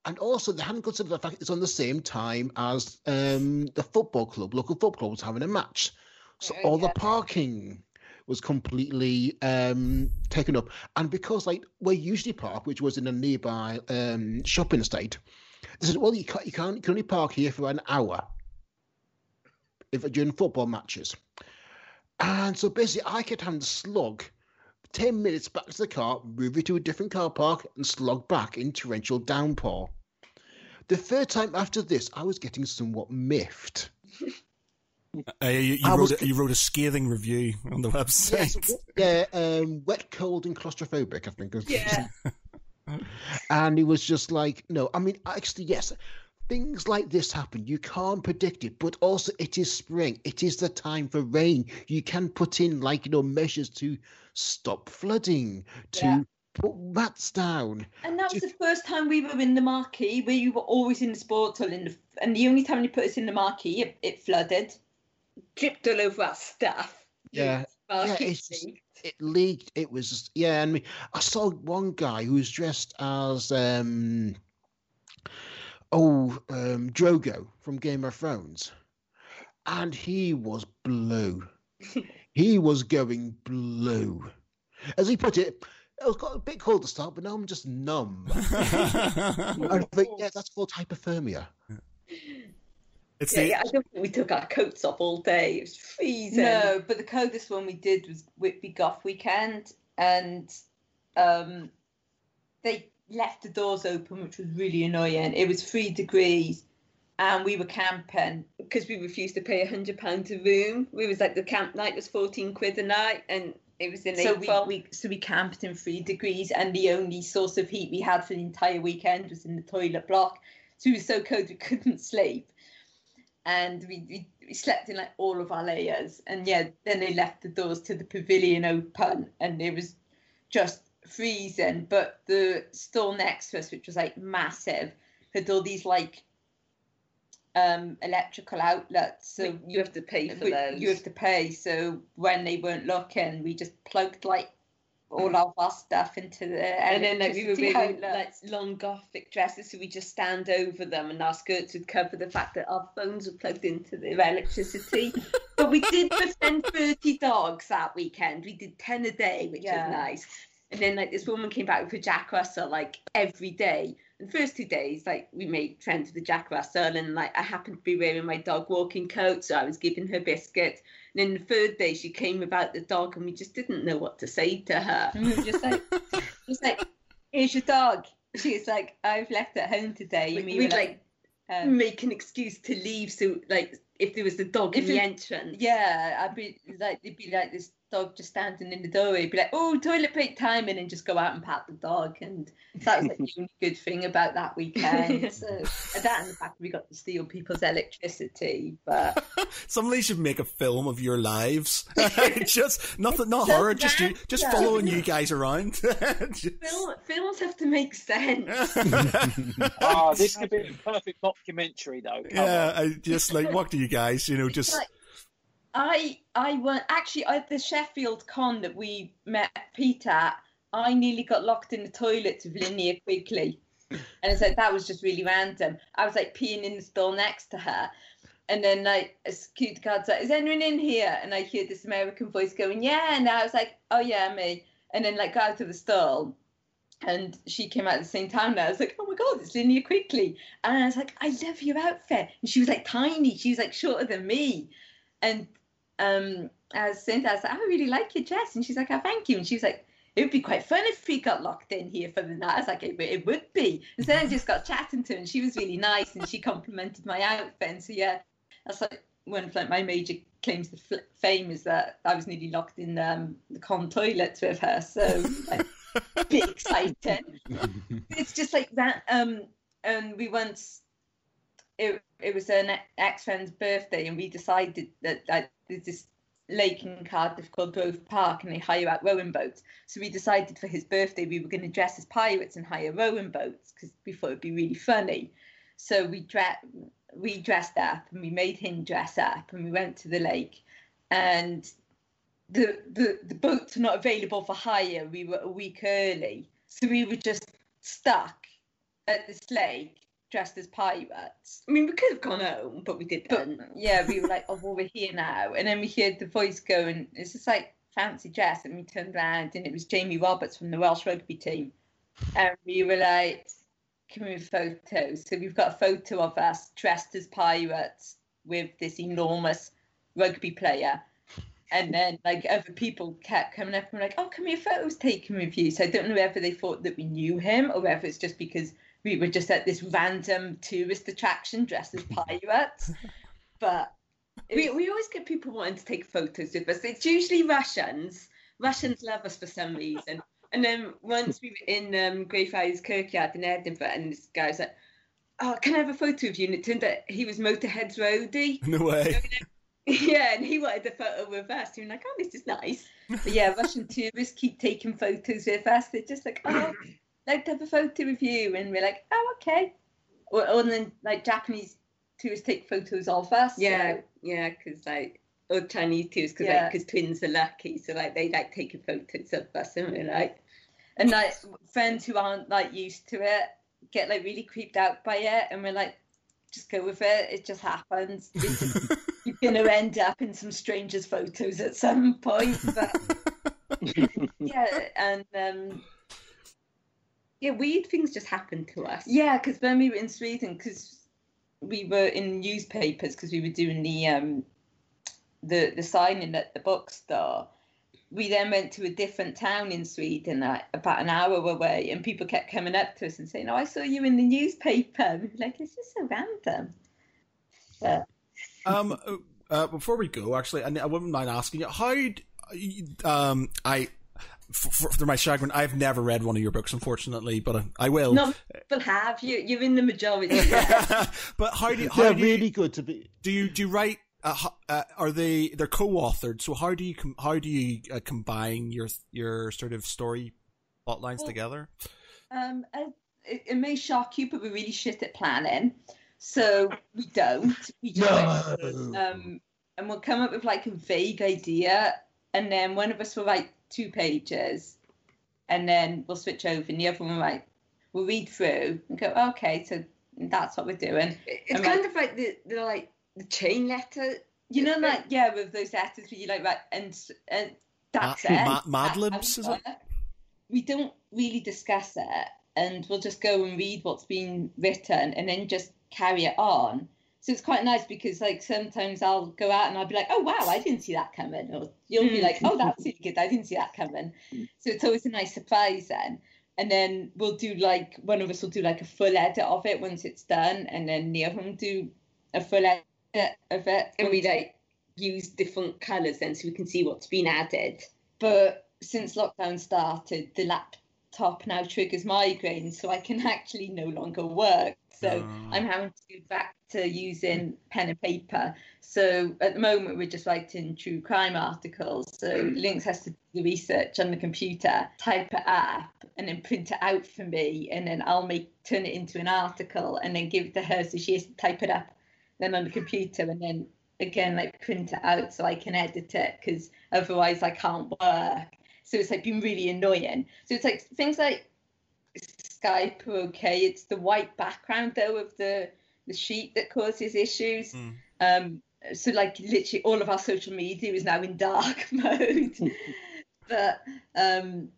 And also, they hadn't considered the fact it's on the same time as um, the football club, local football club, was having a match. So Oh, all the parking was completely um, taken up. And because, like, where usually park, which was in a nearby um, shopping estate, they said, well, you can't, you can't, you can only park here for an hour if during football matches. And so basically, I kept having to slog 10 minutes back to the car, move it to a different car park, and slog back in torrential downpour. The third time after this, I was getting somewhat miffed. Uh, you, you, wrote was- a, you wrote a scathing review on the website. Yes, yeah, um, wet, cold, and claustrophobic, I think. Yeah. and it was just like, no, I mean, actually, yes, things like this happen. You can't predict it, but also it is spring. It is the time for rain. You can put in, like, you know, measures to stop flooding, to Yeah. put mats down. And that was Do- the first time we were in the marquee, where you were always in the sports hall, in the, and the only time you put us in the marquee, it, it flooded. Dripped all over our stuff. Yeah. Yeah, it's just- it leaked. It was just, yeah. And I saw one guy who was dressed as um oh um Drogo from Game of Thrones, and he was blue. He was going blue. As he put it, it was got a bit cold to start, but now I'm just numb. I think, yeah, that's called hypothermia. It's Yeah, the yeah, I don't think we took our coats off all day. It was freezing. No, but the coldest one we did was Whitby Goth weekend, and um, they left the doors open, which was really annoying. It was three degrees, and we were camping. because we refused to pay a hundred pounds a room. We was like the camp night was fourteen quid a night, and it was in So we, we so we camped in three degrees, and the only source of heat we had for the entire weekend was in the toilet block. So we were so cold we couldn't sleep, and we, we, we slept in like all of our layers. And yeah, then they left the doors to the pavilion open, and it was just freezing. But the store next to us, which was like massive, had all these like um electrical outlets. So you have to pay for we- those. You have to pay. So when they weren't looking, we just plugged like all of our stuff into the and then like we were wearing like long gothic dresses, so we just stand over them, and our skirts would cover the fact that our phones were plugged into the electricity. but we did befriend thirty dogs that weekend. We did ten a day, which Yeah. was nice. And then like this woman came back with a Jack Russell like every day. And the first two days, like we made friends with the Jack Russell, and like I happened to be wearing my dog walking coat, so I was giving her biscuits. And then the third day, she came about the dog, and we just didn't know what to say to her. And we were just like, just like, here's your dog. She's like, I've left at home today. We- we'd were like um, make an excuse to leave, so like if there was a dog If in the it- entrance. yeah, I'd be like, it'd be like this dog just standing in the doorway, be like, oh, toilet break time, and then just go out and pat the dog. And that was like, the only good thing about that weekend. so, and that and the fact we got to steal people's electricity. But somebody should make a film of your lives. just nothing, not So horror. Just you, just random. following you guys around. Just- Film, films have to make sense. Oh, this could be a perfect documentary, though. Come yeah. I just like what do you guys? You know, just like- I I went actually at the Sheffield con that we met Pete at. I nearly got locked in the toilets with Linnea Quigley, and it's like that was just really random. I was like peeing in the stall next to her, and then like a security guard's like, "Is anyone in here?" And I hear this American voice going, "Yeah," and I was like, "Oh yeah, me." And then like got out of the stall, and she came out at the same time. And I was like, "Oh my god, it's Linnea Quigley!" And I was like, "I love your outfit." And she was like tiny. She was like shorter than me, and um, I to her, I was like, I really like your dress. And she's like, oh, thank you. And she was like, it would be quite fun if we got locked in here for the night. I was like, it, it would be. And then I just got chatting to her and she was really nice and she complimented my outfit. And so, yeah, that's like one of like my major claims to fame is that I was nearly locked in um, the con toilets with her. So, like, be exciting. it's just like that. Um, and we once it, it was an ex friend's birthday, and we decided that like, there's this lake in Cardiff called Grove Park, and they hire out rowing boats. So we decided for his birthday we were going to dress as pirates and hire rowing boats because we thought it'd be really funny. So we dre- we dressed up and we made him dress up, and we went to the lake, and the the the boats were not available for hire. We were a week early, so we were just stuck at this lake dressed as pirates. I mean, we could have gone home, but we didn't. yeah, we were like, oh, well, we're here now. And then we heard the voice going, it's just like fancy dress. And we turned around, and it was Jamie Roberts from the Welsh rugby team. And we were like, can we photos? So we've got a photo of us dressed as pirates with this enormous rugby player. And then, like, other people kept coming up and were like, oh, can we have photos taken with you? So I don't know whether they thought that we knew him or whether it's just because we were just at this random tourist attraction dressed as pirates. But We, we always get people wanting to take photos with us. It's usually Russians. Russians love us for some reason. And then once we were in um, Greyfriars Kirkyard in Edinburgh, and this guy was like, "Oh, can I have a photo of you?" And it turned out he was Motorhead's roadie. no way. yeah, and he wanted a photo with us. We were like, "Oh, this is nice." But yeah, Russian tourists keep taking photos with us. They're just like, oh, like to have a photo with you. And we're like, oh, okay. Or, or then, like, Japanese tourists take photos of us. Yeah, so- yeah, because like or Chinese tourists, because Yeah. like because twins are lucky, so like they like taking photos of us, and we're like, And, like, friends who aren't, like, used to it get, like, really creeped out by it. And we're like, just go with it. It just happens. Just, you're going to end up in some strangers' photos at some point. But yeah, and um, Yeah, weird things just happen to us. yeah, because when we were in Sweden, because we were in newspapers, because we were doing the um, the the signing at the bookstore. We then went to a different town in Sweden, like about an hour away, and people kept coming up to us and saying, "Oh, I saw you in the newspaper." And we were like, "It's just so random." But Um, uh, uh, before we go, actually, I, I wouldn't mind asking you how. Um, I, for, for, for my chagrin, I've never read one of your books, unfortunately, but I, I will. not people have you. You're in the majority. but how do you, how They're do you, really good to be. do you do you write? Uh, uh, are they they're co-authored? So how do you com- how do you uh, combine your your sort of story plot lines Well, together? Um, uh, it, it may shock you, but we're really shit at planning. So we don't. We do it. Um, and we'll come up with like a vague idea, and then one of us will write two pages, and then we'll switch over, and the other one will. We'll read through and go, okay, so that's what we're doing. It's And kind like- of like the, the like the chain letter. You know, like yeah, with those letters where you like write, and and that's Ma- it. ma- Mad Libs, how is we it? We don't really discuss it, and we'll just go and read what's been written, and then just carry it on. So it's quite nice because like sometimes I'll go out and I'll be like, oh wow, I didn't see that coming, or you'll be Mm. like, oh that's really good, I didn't see that coming. So it's always a nice surprise then. And then we'll do like one of us will do like a full edit of it once it's done, and then the other one do a full edit of it. And we like use different colours then so we can see what's been added. but since lockdown started, the laptop now triggers migraines, so I can actually no longer work. So Oh. I'm having to go back to using pen and paper. So at the moment, we're just writing true crime articles. So Lynx has to do the research on the computer, type it up, and then print it out for me, and then I'll make turn it into an article, and then give it to her so she has to type it up, then on the computer, and then again like print it out so I can edit it because otherwise I can't work. So it's like been really annoying. So it's like things like Skype are okay. It's the white background though of the the sheet that causes issues. Mm. Um, so like literally all of our social media is now in dark mode. but um,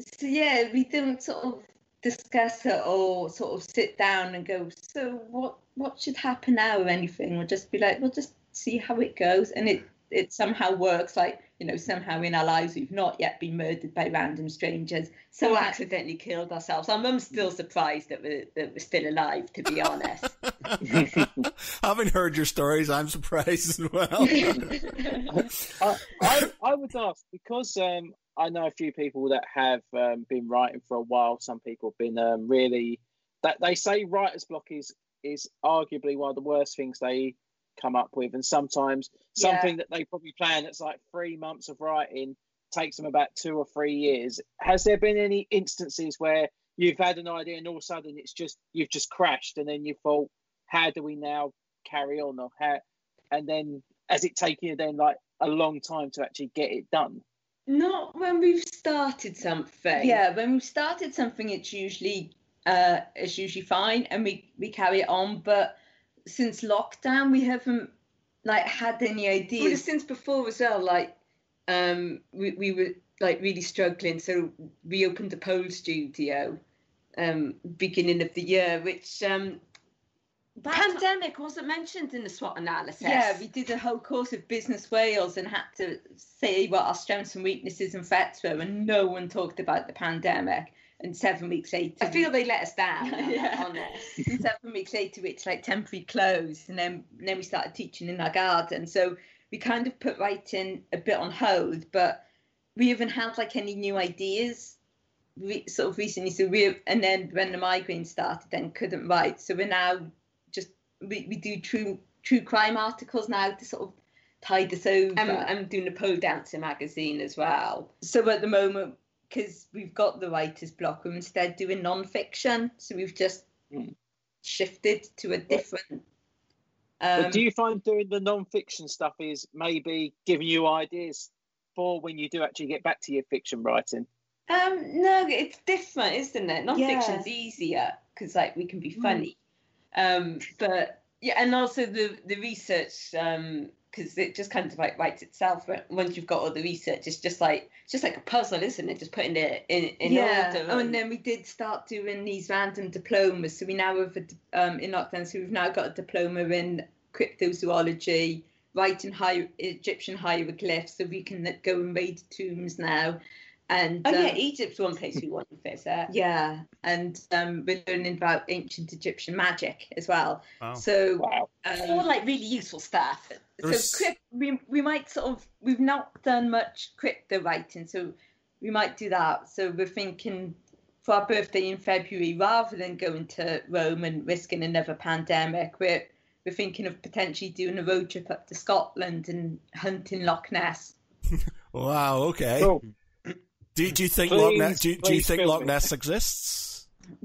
so yeah, we don't sort of discuss it or sort of sit down and go, so what what should happen now or anything. We'll just be like, we'll just see how it goes, and it it somehow works. Like you know, somehow in our lives we've not yet been murdered by random strangers. So So accidentally killed ourselves. Our mum's still surprised that we're, that we're still alive, to be honest. Having heard your stories, I'm surprised as well. I, I, I would ask because um, I know a few people that have um, been writing for a while. Some people have been um, really that they say writer's block is is arguably one of the worst things they come up with, and sometimes Yeah. something that they probably plan that's like three months of writing takes them about two or three years. Has there been any instances where you've had an idea and all of a sudden it's just you've just crashed, and then you thought, how do we now carry on, or how, and then has it taken you then like a long time to actually get it done? Not when we've started something. yeah, when we've started something, it's usually uh, it's usually fine, and we we carry it on. But since lockdown, we haven't like had any Well, ideas. since before as well, like um, we we were like really struggling, so we opened a pole studio um, beginning of the year, which um, pandemic wasn't mentioned in the SWOT analysis. Yeah, we did a whole course of Business Wales and had to say what our strengths and weaknesses and threats were, and no one talked about the pandemic. And seven weeks later, I feel they let us down. Yeah. on seven weeks later, it's like temporary closed, and then and then we started teaching in our garden. So we kind of put writing a bit on hold, but we haven't had like any new ideas re- sort of recently. So we and then when the migraine started, then couldn't write. So we're now just we, we do true true crime articles now to sort of tide us over. I'm, I'm doing a pole dancer magazine as well. So at the moment, because we've got the writer's block, we're instead doing non-fiction. So we've just Mm. shifted to a different. Um, do you find doing the non-fiction stuff is maybe giving you ideas for when you do actually get back to your fiction writing? Um, no, it's different, isn't it? Non-fiction's Yeah. easier because like we can be Mm. funny. Um, but Yeah, and also the the research because it just kind of like writes itself. Once you've got all the research, it's just like it's just like a puzzle, isn't it? Just putting it in in yeah. order. Oh, and then we did start doing these random diplomas. So we now have a, um, in lockdown. So we've now got a diploma in cryptozoology, writing high Egyptian hieroglyphs, so we can go and raid tombs now. And oh yeah, um, Egypt's one place we want to visit. yeah, and um, we're learning about ancient Egyptian magic as well. Wow. So Wow. all um, like really useful stuff. There's- so crypt, we, we might sort of we've not done much crypto writing so we might do that so we're thinking for our birthday in february rather than going to rome and risking another pandemic we're we're thinking of potentially doing a road trip up to scotland and hunting loch ness Wow. Okay. Cool. Do, do you think Please, Loch Ness? Do, do you think film Loch me. Ness exists?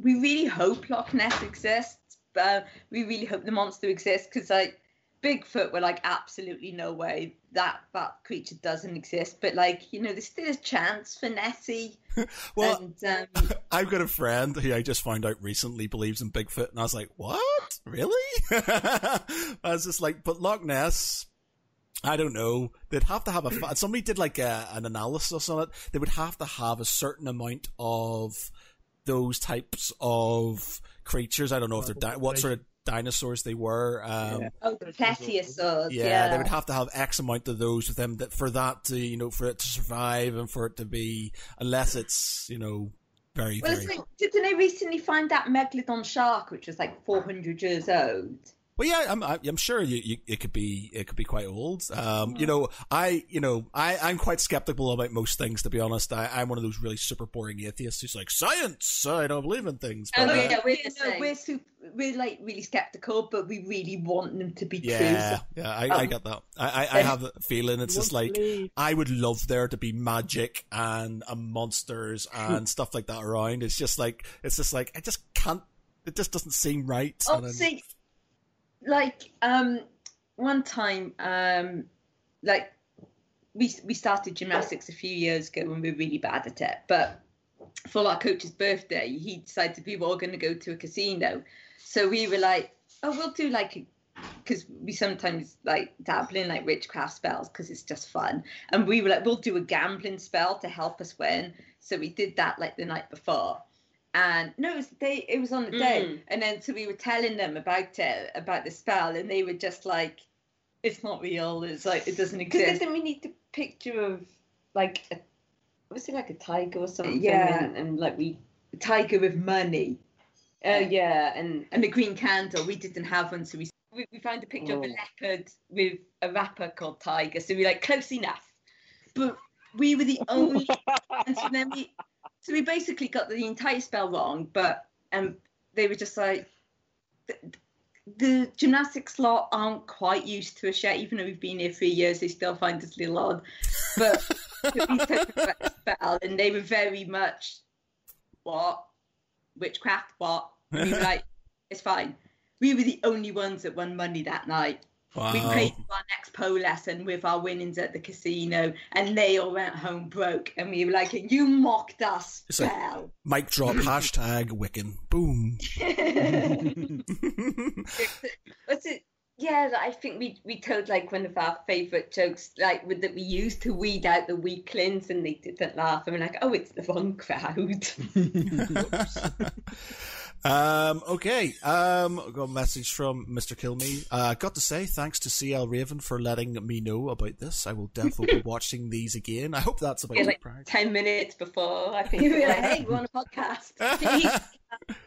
we really hope loch ness exists but we really hope the monster exists because like bigfoot we're like absolutely no way that that creature doesn't exist but like you know there's still a chance for nessie Well, and um, I've got a friend who I just found out recently believes in Bigfoot, and I was like, "What? Really?" I was just like, "But Loch Ness." I don't know. They'd have to have a. fa- Somebody did like a, an analysis on it. They would have to have a certain amount of those types of creatures. I don't know if they're di- what sort of dinosaurs they were. Um, Yeah. Oh, the plesiosaurs. yeah, Yeah, they would have to have X amount of those with them that for that to you know for it to survive and for it to be unless it's you know very Well, very like, didn't they recently find that megalodon shark, which was like 400 years old? Well, yeah, I'm, I'm sure you, you, it could be, it could be quite old. Um, you know, I, you know, I, I'm quite skeptical about most things, to be honest. I, I'm one of those really super boring atheists who's like, science, I don't believe in things. Oh, But, uh, yeah, we're You know, we're super, we're like really skeptical, but we really want them to be true. yeah, So yeah, I, I Um, get that. I, I, I have a feeling it's just like, Lovely. I would love there to be magic and uh, monsters and stuff like that around. It's just like, it's just like, I just can't, it just doesn't seem right. Oh, see, like um, one time, um, like we we started gymnastics a few years ago when we were really bad at it, but for our coach's birthday, he decided we were all going to go to a casino. So we were like, oh, we'll do like, because we sometimes like dabble in like witchcraft spells because it's just fun. And we were like, we'll do a gambling spell to help us win. So we did that like the night before. And no, it was the day. It was on the day, Mm. and then so we were telling them about it, about the spell, and they were just like, "It's not real. It's like it doesn't exist." Because exist." then we need the picture of like a, was it like a tiger or something? Yeah. and, and like we, Tiger with money oh yeah, and and a green candle. We didn't have one, so we we, we found a picture of a Oh. leopard with a rapper called Tiger. So we were like close enough, but we were the only. and so then we, so we basically got the entire spell wrong. But um, they were just like, the, the gymnastics lot aren't quite used to us yet. Even though we've been here three years, they still find us a little odd. But spell, and they were very much what witchcraft. What we were like, it's fine. We were the only ones that won money that night. We paid for our next pole lesson with our winnings at the casino, and they all went home broke. And we were like, "You mocked us, It's like- Mic drop, hashtag Wiccan. Boom. was it? Yeah, I think we we told like one of our favourite jokes, like with, that we used to weed out the weaklings, and they didn't laugh. And we're like, oh, it's the wrong crowd. Um, okay. Um, I got a message from Mr. Kilme. Uh, got to say thanks to CL Raven for letting me know about this. I will definitely be watching these again. I hope that's about Yeah, like prize. ten minutes before, I think we were like, hey, we're on a podcast. He's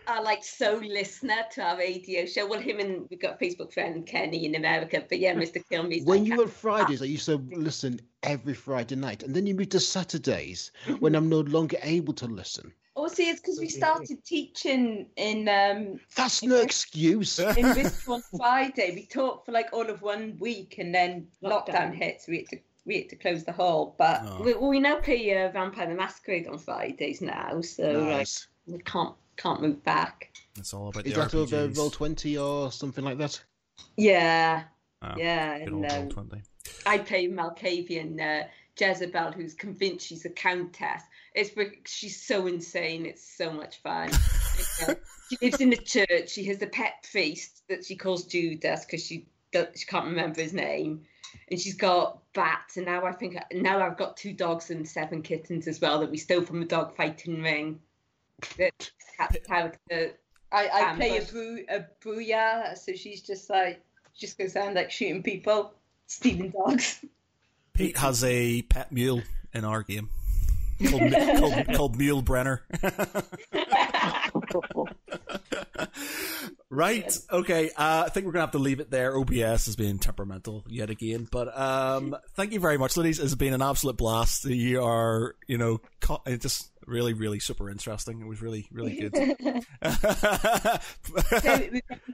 our like so listener to our radio show. Well, him and we've got a Facebook friend Kenny in America, but yeah, Mr. Kilme's When like, you were on Fridays, I used to listen every Friday night, and then you moved to Saturdays when I'm no longer able to listen. Oh, see, it's because we started teaching in um, That's no excuse. in Bristol on Friday. We taught for like all of one week, and then lockdown, Lockdown. hit, so we had to we had to close the hall. But Oh. we, we now play uh, Vampire the Masquerade on Fridays now, so like we can't can't move back. It's all about Is the that over roll twenty or something like that? yeah, Ah, yeah, good and um, Roll20. I play Malkavian uh, Jezebel, who's convinced she's a countess. It's bec- she's so insane. It's so much fun. Yeah. She lives in the church. She has a pet priest that she calls Judas because she she can't remember his name, and she's got bats. And now I think now I've got two dogs and seven kittens as well that we stole from a dog fighting ring. The cat character. I, I play a Ambush. brew a booyah, so she's just like just goes around like shooting people, stealing dogs. Pete has a pet mule in our game called, Mi- called, called Mule Brenner. right. Okay. Uh, I think we're gonna have to leave it there. OBS has been temperamental yet again, but um, thank you very much, ladies. It's been an absolute blast. You are, you know, co- it just really, really super interesting. It was really, really good.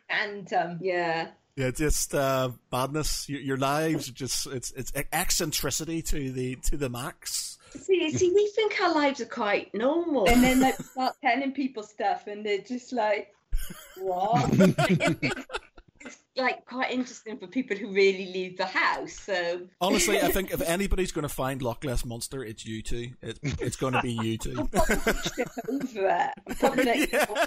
and um, Yeah. Yeah, just uh, madness. Your, your lives just it's it's eccentricity to the to the max. See, see, we think our lives are quite normal. and then like start telling people stuff, and they're just like, "What?" it's like quite interesting for people who really leave the house. So Honestly, I think if anybody's going to find Loch Ness monster, it's you two. It, it's going to be you two. Over it. Probably like Yeah.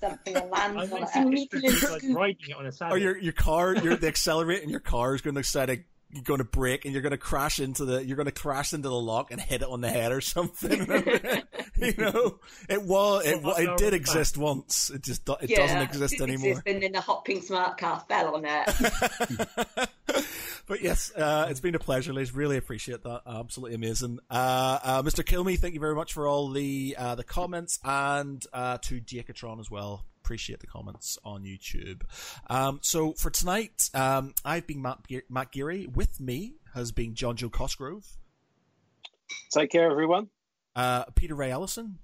something and land I on it. to need to District, learn like riding it on a saddle. Or oh, your your car, your the accelerate, and your car is going to set a you're going to break and you're going to crash into the you're going to crash into the lock and hit it on the head or something. you know, it was it, wa- it did exist once. It just do- it doesn't exist didn't anymore. exist, and then the hot pink smart car fell on it. but yes, uh, it's been a pleasure, Liz. Really appreciate that. Absolutely amazing. Uh, uh, Mr. Kilme, thank you very much for all the uh, the comments, and uh, to Jacatron as well. Appreciate the comments on YouTube. Um, so for tonight, um, I've been Matt, Ge- Matt Geary. With me has been Jonjo Cosgrove, Take care, everyone. uh, Peter Ray Ellison,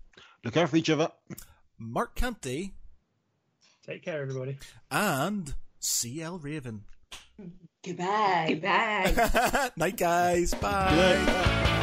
Look out for each other. Mark Canty, Take care, everybody. and CL Raven. Goodbye. Goodbye. Night, guys. Bye. Good night.